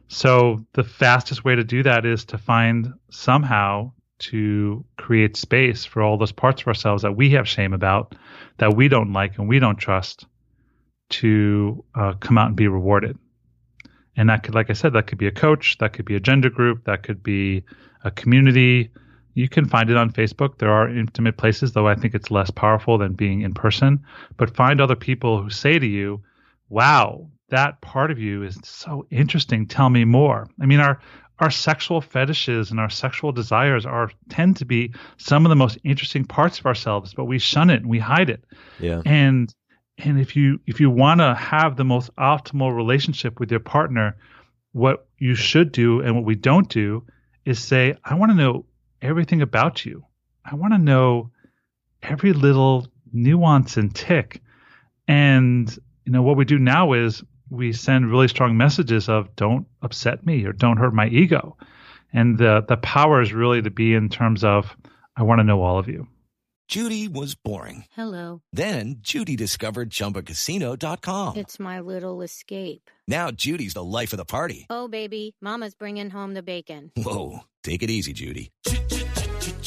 So the fastest way to do that is to find somehow to create space for all those parts of ourselves that we have shame about, that we don't like and we don't trust, to uh, come out and be rewarded. And that could, like I said, that could be a coach, that could be a gender group, that could be a community. You can find it on Facebook. There are intimate places, though I think it's less powerful than being in person. But find other people who say to you, wow, that part of you is so interesting. Tell me more. I mean, our our sexual fetishes and our sexual desires are tend to be some of the most interesting parts of ourselves, but we shun it and we hide it. Yeah. And and if you if you want to have the most optimal relationship with your partner, what you should do and what we don't do is say, I want to know everything about you. I want to know every little nuance and tick. And you know what we do now is we send really strong messages of don't upset me or don't hurt my ego. And the the power is really to be in terms of I want to know all of you. Judy was boring. Hello. Then Judy discovered chumbacasino.com. It's my little escape. Now Judy's the life of the party. Oh baby, mama's bringing home the bacon. Whoa, take it easy Judy.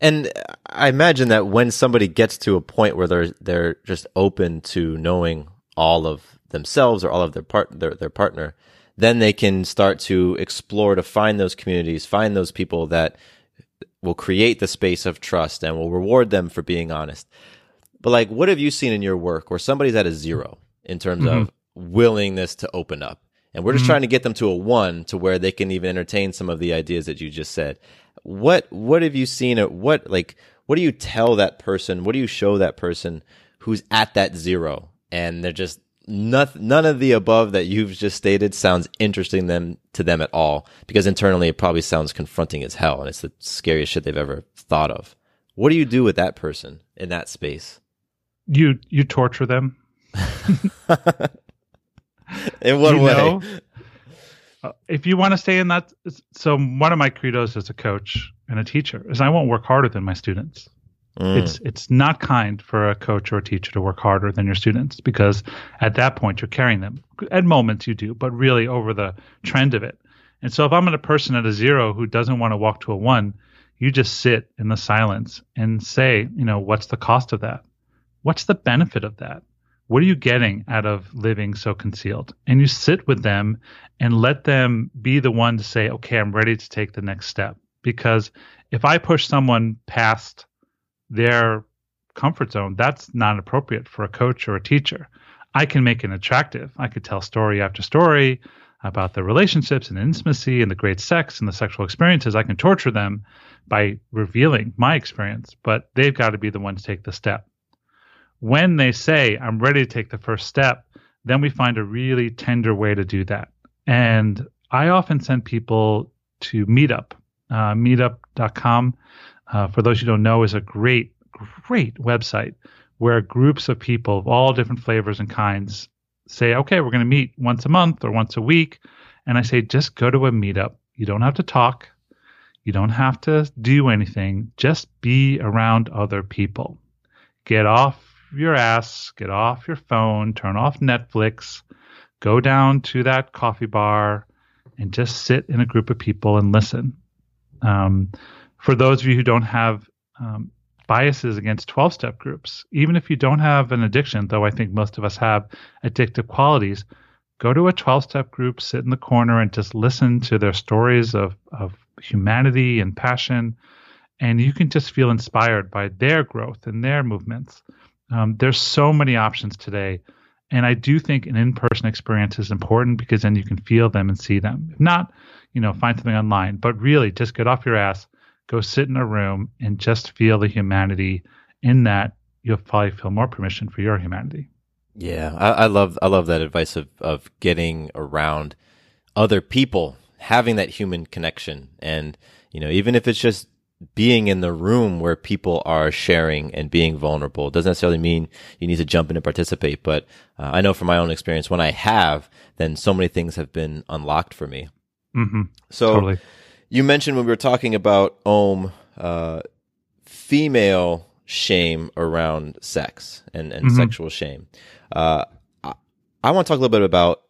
And I imagine that when somebody gets to a point where they're they're just open to knowing all of themselves or all of their part their, their partner, then they can start to explore to find those communities, find those people that will create the space of trust and will reward them for being honest. But like what have you seen in your work where somebody's at a zero in terms mm-hmm. of willingness to open up? And we're just mm-hmm. trying to get them to a one to where they can even entertain some of the ideas that you just said what what have you seen at what like what do you tell that person? What do you show that person who's at that zero? And they're just nothing none of the above that you've just stated sounds interesting them to them at all. Because internally it probably sounds confronting as hell and it's the scariest shit they've ever thought of. What do you do with that person in that space? You you torture them? In what you way? know, if you want to stay in that, so one of my credos as a coach and a teacher is I won't work harder than my students. Mm. It's it's not kind for a coach or a teacher to work harder than your students because at that point you're carrying them. At moments you do, but really over the trend of it. And so if I'm in a person at a zero who doesn't want to walk to a one, you just sit in the silence and say, you know, what's the cost of that? What's the benefit of that? What are you getting out of living so concealed? And you sit with them and let them be the one to say, okay, I'm ready to take the next step. Because if I push someone past their comfort zone, that's not appropriate for a coach or a teacher. I can make it attractive. I could tell story after story about the relationships and intimacy and the great sex and the sexual experiences. I can torture them by revealing my experience, but they've got to be the one to take the step when they say, I'm ready to take the first step, then we find a really tender way to do that. And I often send people to Meetup. Uh, meetup.com, uh, for those who don't know, is a great, great website where groups of people of all different flavors and kinds say, okay, we're going to meet once a month or once a week. And I say, just go to a meetup. You don't have to talk. You don't have to do anything. Just be around other people. Get off your ass, get off your phone, turn off Netflix, go down to that coffee bar, and just sit in a group of people and listen. Um, for those of you who don't have um, biases against 12 step groups, even if you don't have an addiction, though I think most of us have addictive qualities, go to a 12 step group, sit in the corner, and just listen to their stories of, of humanity and passion. And you can just feel inspired by their growth and their movements. Um, there's so many options today. And I do think an in-person experience is important because then you can feel them and see them. If not, you know, find something online. But really, just get off your ass, go sit in a room, and just feel the humanity. In that, you'll probably feel more permission for your humanity. Yeah, I, I love I love that advice of of getting around other people, having that human connection, and you know, even if it's just being in the room where people are sharing and being vulnerable doesn't necessarily mean you need to jump in and participate. But uh, I know from my own experience, when I have, then so many things have been unlocked for me. Mm-hmm. So totally. you mentioned when we were talking about Om, uh, female shame around sex and, and mm-hmm. sexual shame. Uh, I, I want to talk a little bit about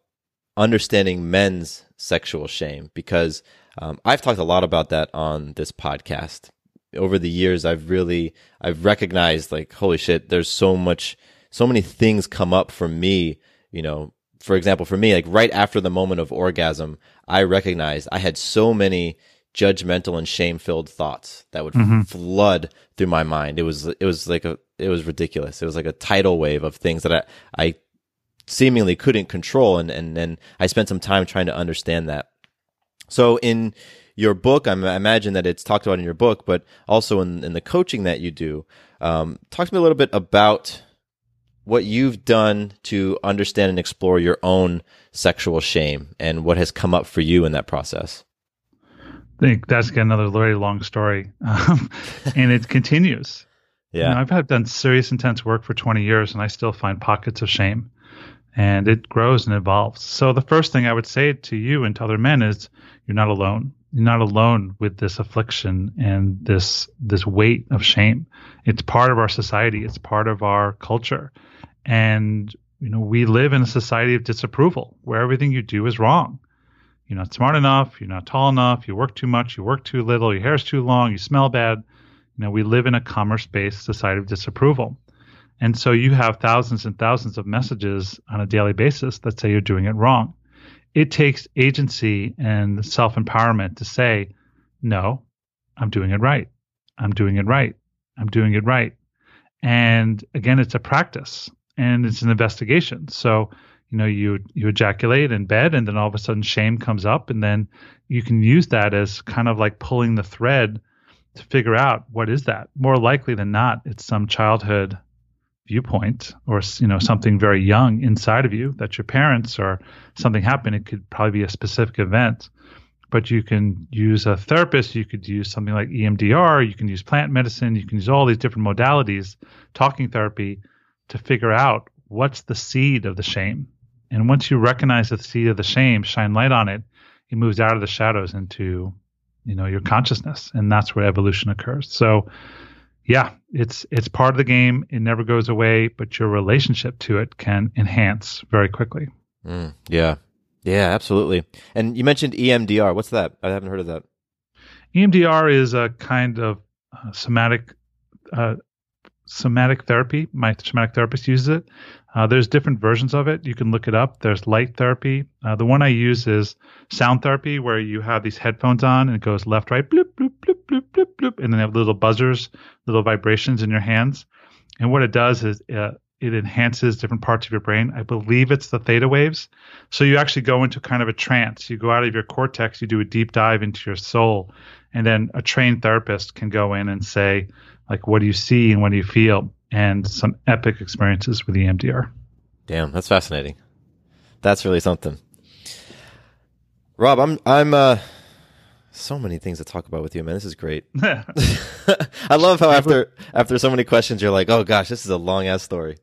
understanding men's sexual shame because um, I've talked a lot about that on this podcast. Over the years, I've really I've recognized like holy shit, there's so much, so many things come up for me. You know, for example, for me, like right after the moment of orgasm, I recognized I had so many judgmental and shame filled thoughts that would mm-hmm. flood through my mind. It was it was like a it was ridiculous. It was like a tidal wave of things that I I seemingly couldn't control and and and I spent some time trying to understand that. So in your book, I imagine that it's talked about in your book, but also in, in the coaching that you do. Um, talk to me a little bit about what you've done to understand and explore your own sexual shame and what has come up for you in that process. I think that's another very long story, um, and it continues. Yeah. You know, I've had done serious, intense work for 20 years, and I still find pockets of shame, and it grows and evolves. So the first thing I would say to you and to other men is, you're not alone. You're not alone with this affliction and this this weight of shame. It's part of our society. It's part of our culture, and you know we live in a society of disapproval where everything you do is wrong. You're not smart enough. You're not tall enough. You work too much. You work too little. Your hair's too long. You smell bad. You know, we live in a commerce based society of disapproval. And so you have thousands and thousands of messages on a daily basis that say you're doing it wrong. It takes agency and self empowerment to say, no, I'm doing it right. I'm doing it right. I'm doing it right. And again, it's a practice and it's an investigation. So, you know, you you ejaculate in bed and then all of a sudden shame comes up and then you can use that as kind of like pulling the thread to figure out what is that. More likely than not, it's some childhood viewpoint or you know something very young inside of you that your parents or something happened. It could probably be a specific event, but you can use a therapist. You could use something like EMDR. You can use plant medicine. You can use all these different modalities, talking therapy, to figure out what's the seed of the shame. And once you recognize the seed of the shame, shine light on it, it moves out of the shadows into you know your consciousness and that's where evolution occurs so yeah it's it's part of the game. It never goes away but your relationship to it can enhance very quickly. Mm, yeah. Yeah absolutely. And you mentioned emdr what's that? I haven't heard of that. Emdr is a kind of uh, somatic uh, somatic therapy my somatic therapist uses it uh, there's different versions of it. You can look it up. There's light therapy. Uh, the one I use is sound therapy, where you have these headphones on and it goes left, right, bloop, bloop, bloop, bloop, bloop, bloop, and then have little buzzers, little vibrations in your hands. And what it does is uh, it enhances different parts of your brain. I believe it's the theta waves. So you actually go into kind of a trance. You go out of your cortex, you do a deep dive into your soul, and then a trained therapist can go in and say, like, what do you see and what do you feel? and some epic experiences with EMDR. Damn, that's fascinating. That's really something. Rob, I'm I'm uh so many things to talk about with you, man. This is great. I love how after after so many questions you're like, "Oh gosh, this is a long ass story."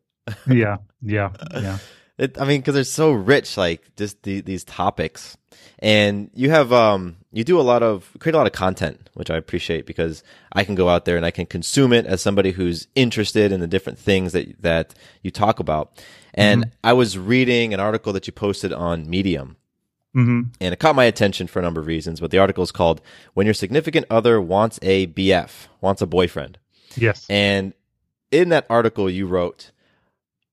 Yeah. Yeah. Yeah. It, I mean, because they're so rich, like just the, these topics, and you have um you do a lot of create a lot of content, which I appreciate because I can go out there and I can consume it as somebody who's interested in the different things that that you talk about. And mm-hmm. I was reading an article that you posted on Medium, mm-hmm. and it caught my attention for a number of reasons. But the article is called "When Your Significant Other Wants a BF, Wants a Boyfriend." Yes, and in that article you wrote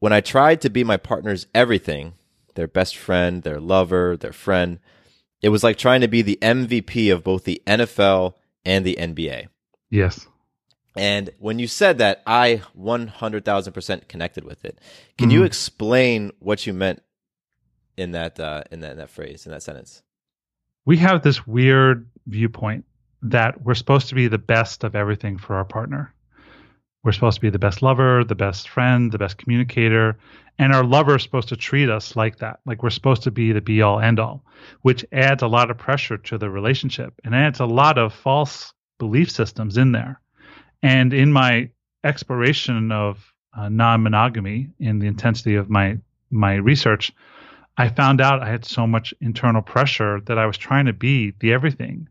when I tried to be my partner's everything, their best friend, their lover, their friend, it was like trying to be the MVP of both the NFL and the NBA. Yes. And when you said that, I 100,000% connected with it. Can Mm-hmm. you explain what you meant in that, uh, in that, in that phrase, in that sentence? We have this weird viewpoint that we're supposed to be the best of everything for our partner. We're supposed to be the best lover, the best friend, the best communicator, and our lover is supposed to treat us like that. Like we're supposed to be the be all end all, which adds a lot of pressure to the relationship and adds a lot of false belief systems in there. And in my exploration of uh, non-monogamy in the intensity of my my research, I found out I had so much internal pressure that I was trying to be the everything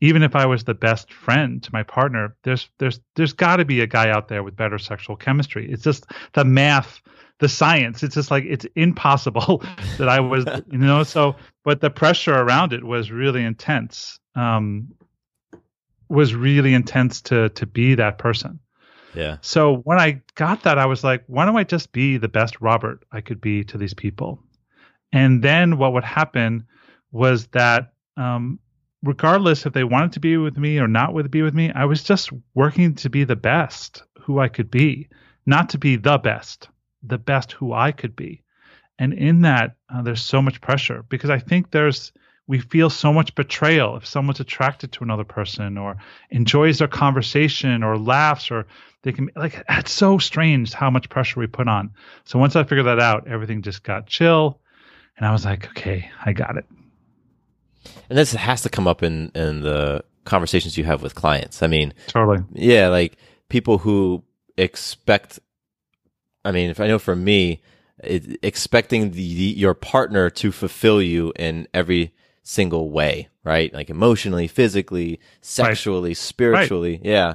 even if I was the best friend to my partner, there's there's there's got to be a guy out there with better sexual chemistry. It's just the math, the science. It's just like it's impossible that I was, you know. So, but the pressure around it was really intense. Um, was really intense to to be that person. Yeah. So when I got that, I was like, why don't I just be the best Robert I could be to these people? And then what would happen was that um, regardless if they wanted to be with me or not with be with me, I was just working to be the best who I could be, not to be the best, the best who I could be. And in that, uh, there's so much pressure because I think there's we feel so much betrayal if someone's attracted to another person or enjoys their conversation or laughs or they can like it's so strange how much pressure we put on. So once I figured that out, everything just got chill, and I was like, okay, I got it. And this has to come up in, in the conversations you have with clients. I mean, Totally. yeah, like people who expect I mean, if I know for me, it, expecting the, your partner to fulfill you in every single way, right? Like emotionally, physically, sexually, right. spiritually. Right. Yeah.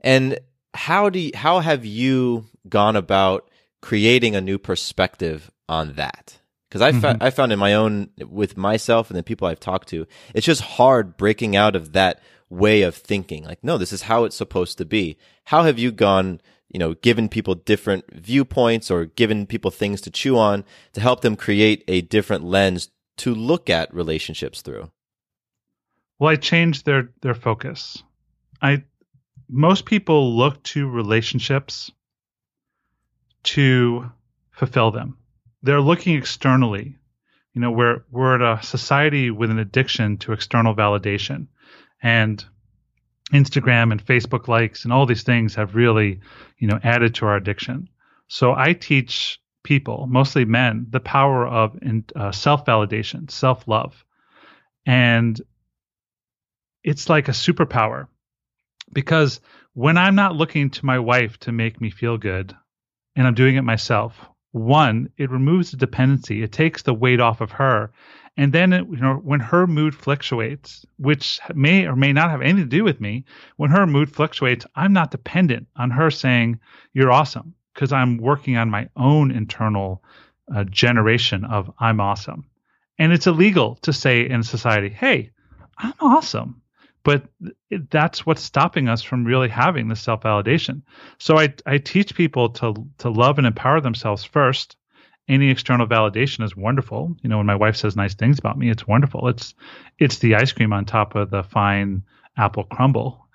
And how do you, how have you gone about creating a new perspective on that? Because I, mm-hmm. I found in my own with myself and the people I've talked to, it's just hard breaking out of that way of thinking. Like, no, this is how it's supposed to be. How have you gone you know, given people different viewpoints or given people things to chew on to help them create a different lens to look at relationships through? Well, I changed their their focus. I most people look to relationships to fulfill them. They're looking externally. You know, we're we're at a society with an addiction to external validation. And Instagram and Facebook likes and all these things have really, you know, added to our addiction. So I teach people, mostly men, the power of uh, self validation, self love. And it's like a superpower because when I'm not looking to my wife to make me feel good and I'm doing it myself, one, it removes the dependency. It takes the weight off of her and then, you know, when her mood fluctuates, which may or may not have anything to do with me, when her mood fluctuates, I'm not dependent on her saying, You're awesome, because I'm working on my own internal uh, generation of I'm awesome. And it's illegal to say in society, Hey, I'm awesome. But that's what's stopping us from really having this self validation. So I, I teach people to, to love and empower themselves first any external validation is wonderful. You know, when my wife says nice things about me, it's wonderful. It's it's the ice cream on top of the fine apple crumble.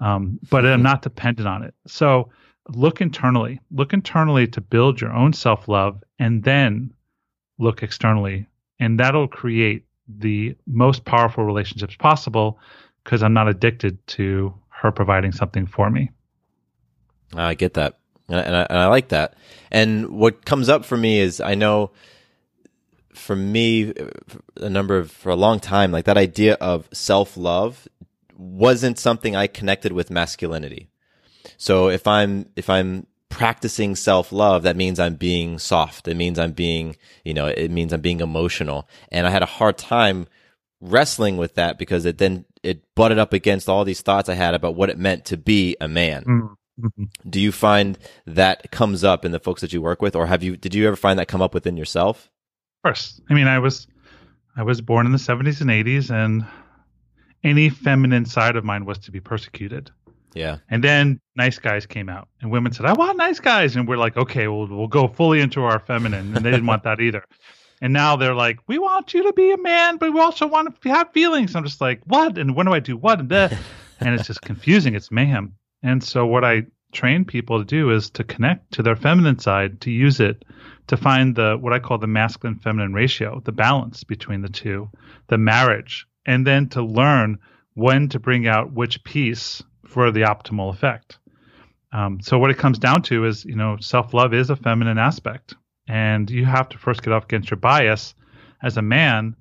Um, but I'm not dependent on it. So look internally. Look internally to build your own self love, and then look externally, and that'll create the most powerful relationships possible because I'm not addicted to her providing something for me. I get that and I, and I like that. And what comes up for me is I know for me a number of for a long time like that idea of self-love wasn't something I connected with masculinity. So if I'm if I'm practicing self-love that means I'm being soft. It means I'm being, you know, it means I'm being emotional. And I had a hard time wrestling with that because it then it butted up against all these thoughts I had about what it meant to be a man. Mm. Mm-hmm. Do you find that comes up in the folks that you work with, or have you? Did you ever find that come up within yourself? Of course. I mean, I was I was born in the seventies and eighties, and any feminine side of mine was to be persecuted. Yeah. And then nice guys came out, and women said, "I want nice guys," and we're like, "Okay, we'll we'll go fully into our feminine," and they didn't want that either. And now they're like, "We want you to be a man, but we also want to have feelings." I'm just like, "What?" And when do I do what? And, and it's just confusing. It's mayhem. And so what I train people to do is to connect to their feminine side, to use it to find the what I call the masculine feminine ratio, the balance between the two, the marriage, and then to learn when to bring out which piece for the optimal effect. Um, so what it comes down to is, you know, self-love is a feminine aspect, and you have to first get off against your bias as a man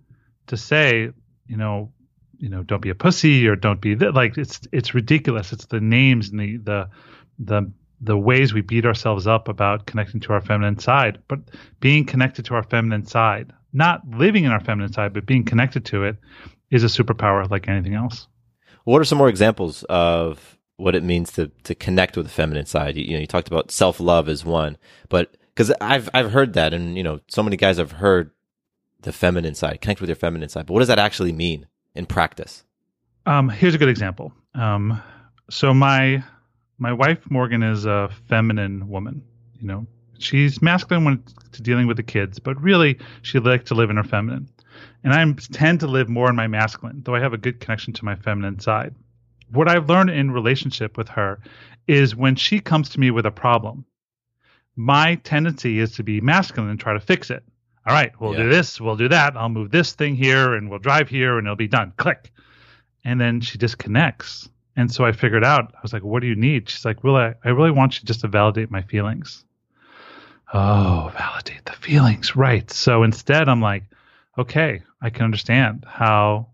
to say, you know, you know, don't be a pussy or don't be th- like it's it's ridiculous. It's the names and the the the the ways we beat ourselves up about connecting to our feminine side, but being connected to our feminine side, not living in our feminine side, but being connected to it is a superpower like anything else. What are some more examples of what it means to to connect with the feminine side? You, you know, you talked about self love as one, but because I've I've heard that, and you know, so many guys have heard the feminine side, connect with your feminine side. But what does that actually mean? in practice? Um, here's a good example. Um, so my my wife Morgan is a feminine woman. You know, she's masculine when to dealing with the kids, but really she likes to live in her feminine. And I tend to live more in my masculine, though I have a good connection to my feminine side. What I've learned in relationship with her is when she comes to me with a problem, my tendency is to be masculine and try to fix it all right, we'll yeah. do this, we'll do that. I'll move this thing here and we'll drive here and it'll be done. Click. And then she disconnects. And so I figured out, I was like, what do you need? She's like, well, I, I really want you just to validate my feelings. Oh, validate the feelings. Right. So instead, I'm like, okay, I can understand how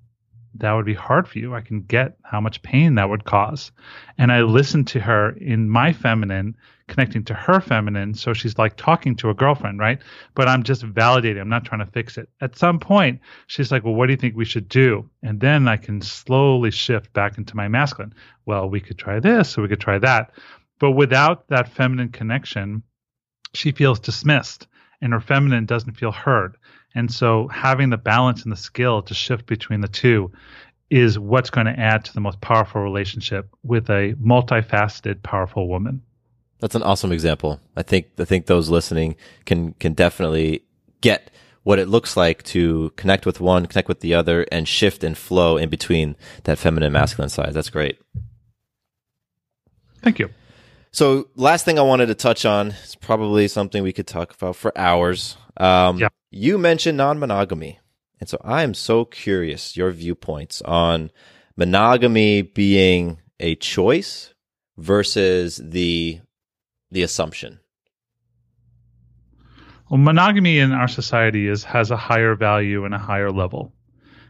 that would be hard for you. I can get how much pain that would cause. And I listen to her in my feminine, connecting to her feminine. So she's like talking to a girlfriend, right? But I'm just validating. I'm not trying to fix it. At some point, she's like, Well, what do you think we should do? And then I can slowly shift back into my masculine. Well, we could try this or we could try that. But without that feminine connection, she feels dismissed and her feminine doesn't feel heard. And so having the balance and the skill to shift between the two is what's going to add to the most powerful relationship with a multifaceted, powerful woman. That's an awesome example. I think I think those listening can can definitely get what it looks like to connect with one, connect with the other, and shift and flow in between that feminine masculine side. That's great. Thank you. So, last thing I wanted to touch on is probably something we could talk about for hours. Um, Yeah. You mentioned non monogamy. And so I am so curious your viewpoints on monogamy being a choice versus the the assumption. Well, monogamy in our society is has a higher value and a higher level,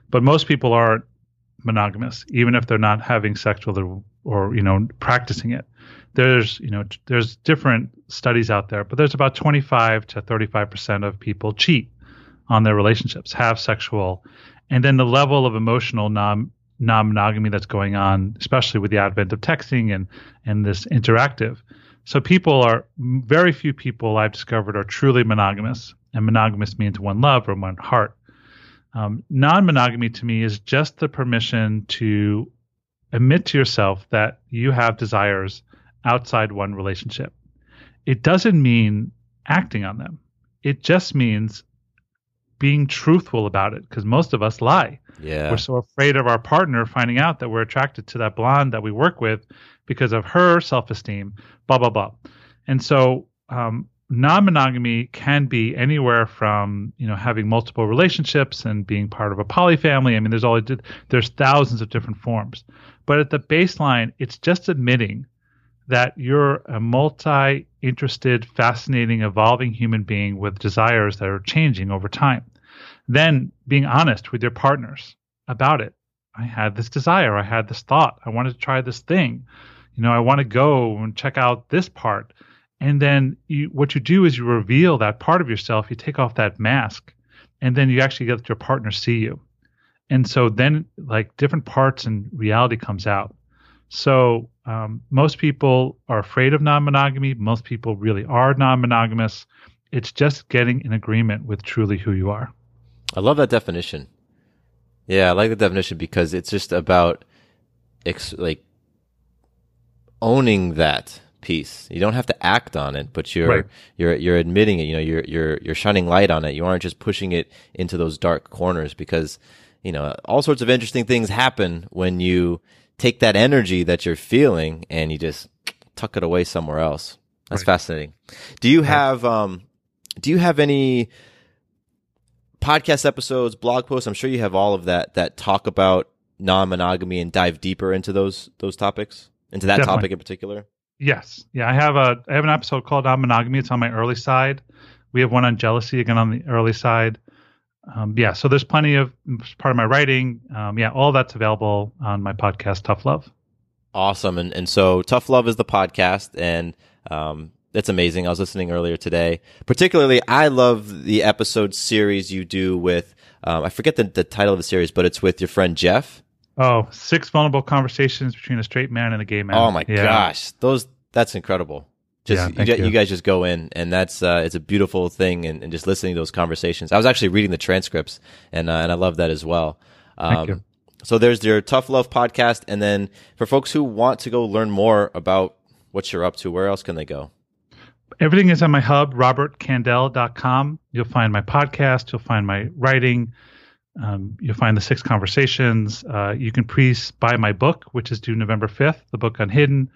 but most people aren't monogamous, even if they're not having sex with or, you know practicing it. There's you know there's different studies out there, but there's about 25 to 35 percent of people cheat on their relationships, have sexual, and then the level of emotional non non-monogamy that's going on, especially with the advent of texting and and this interactive. So people are very few people I've discovered are truly monogamous, and monogamous means one love or one heart. Um, non-monogamy to me is just the permission to admit to yourself that you have desires outside one relationship. It doesn't mean acting on them. It just means being truthful about it because most of us lie. Yeah. We're so afraid of our partner finding out that we're attracted to that blonde that we work with because of her self esteem, blah, blah, blah. And so, um, non-monogamy can be anywhere from you know having multiple relationships and being part of a poly family. I mean there's all there's thousands of different forms. But at the baseline it's just admitting that you're a multi interested fascinating evolving human being with desires that are changing over time. Then being honest with your partners about it. I had this desire. I had this thought. I wanted to try this thing. You know i want to go and check out this part and then you, what you do is you reveal that part of yourself. You take off that mask and then you actually get your partner see you. And so then like different parts and reality comes out. So um, most people are afraid of non-monogamy. Most people really are non-monogamous. It's just getting in agreement with truly who you are. I love that definition. Yeah, I like the definition because it's just about ex- like owning that piece. You don't have to act on it, but you're Right. you're you're admitting it. You know, you're you're you're shining light on it. You aren't just pushing it into those dark corners because you know all sorts of interesting things happen when you take that energy that you're feeling and you just tuck it away somewhere else. That's Right. fascinating. Do you have um do you have any podcast episodes, blog posts? I'm sure you have all of that that talk about non-monogamy and dive deeper into those those topics, into that Definitely. topic in particular. Yes. Yeah, I have a I have an episode called on monogamy. It's on my early side. We have one on jealousy again on the early side. Um, yeah, so there's plenty of part of my writing. Um, yeah, all that's available on my podcast, Tough Love. Awesome. And and so Tough Love is the podcast and um that's amazing. I was listening earlier today. Particularly I love the episode series you do with um, I forget the, the title of the series, but it's with your friend Jeff. Oh, six vulnerable conversations between a straight man and a gay man. Oh my Yeah. gosh. Those that's incredible. Just Yeah, you, you. you guys just go in and that's uh it's a beautiful thing and, and just listening to those conversations. I was actually reading the transcripts and uh, and I love that as well. Um, Thank you. So there's your Tough Love podcast and then for folks who want to go learn more about what you're up to, where else can they go? Everything is on my hub, robertkandell.com. You'll find my podcast. You'll find my writing. Um, you'll find the six conversations. Uh, you can pre buy my book, which is due November 5th, the book Unhidden.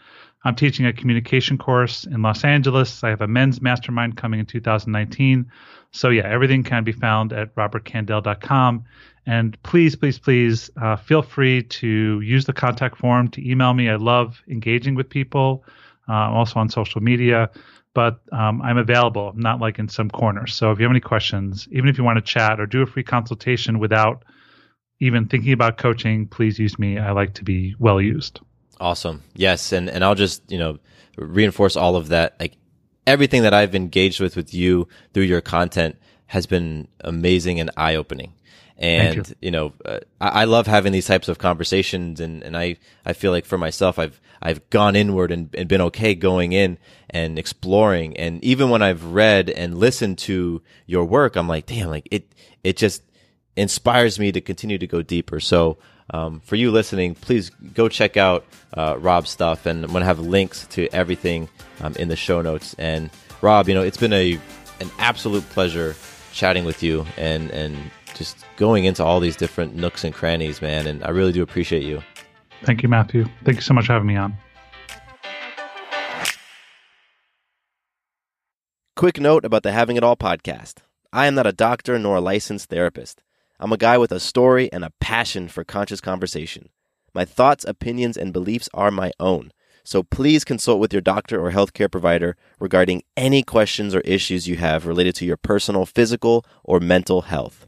I'm teaching a communication course in Los Angeles. I have a men's mastermind coming in 2019. So, yeah, everything can be found at robertkandell.com. And please, please, please uh, feel free to use the contact form to email me. I love engaging with people. Uh, I'm also on social media, but um, I'm available, I'm not like in some corner. So if you have any questions, even if you want to chat or do a free consultation without even thinking about coaching, please use me. I like to be well used. Awesome. Yes, and and I'll just you know reinforce all of that. Like everything that I've engaged with with you through your content has been amazing and eye opening. And you. you. know, uh, I, I, love having these types of conversations, and, and I, I feel like for myself, I've I've gone inward and, and been okay going in and exploring. And even when I've read and listened to your work, I'm like, damn, like it it just inspires me to continue to go deeper. So um, for you listening, please go check out uh, Rob's stuff, and I'm to have links to everything um, in the show notes. And Rob, you know, it's been a an absolute pleasure chatting with you and and just going into all these different nooks and crannies, man. And I really do appreciate you. Thank you, Matthew. Thank you so much for having me on. Quick note about the Having It All podcast. I am not a doctor nor a licensed therapist. I'm a guy with a story and a passion for conscious conversation. My thoughts, opinions, and beliefs are my own. So please consult with your doctor or healthcare provider regarding any questions or issues you have related to your personal physical or mental health.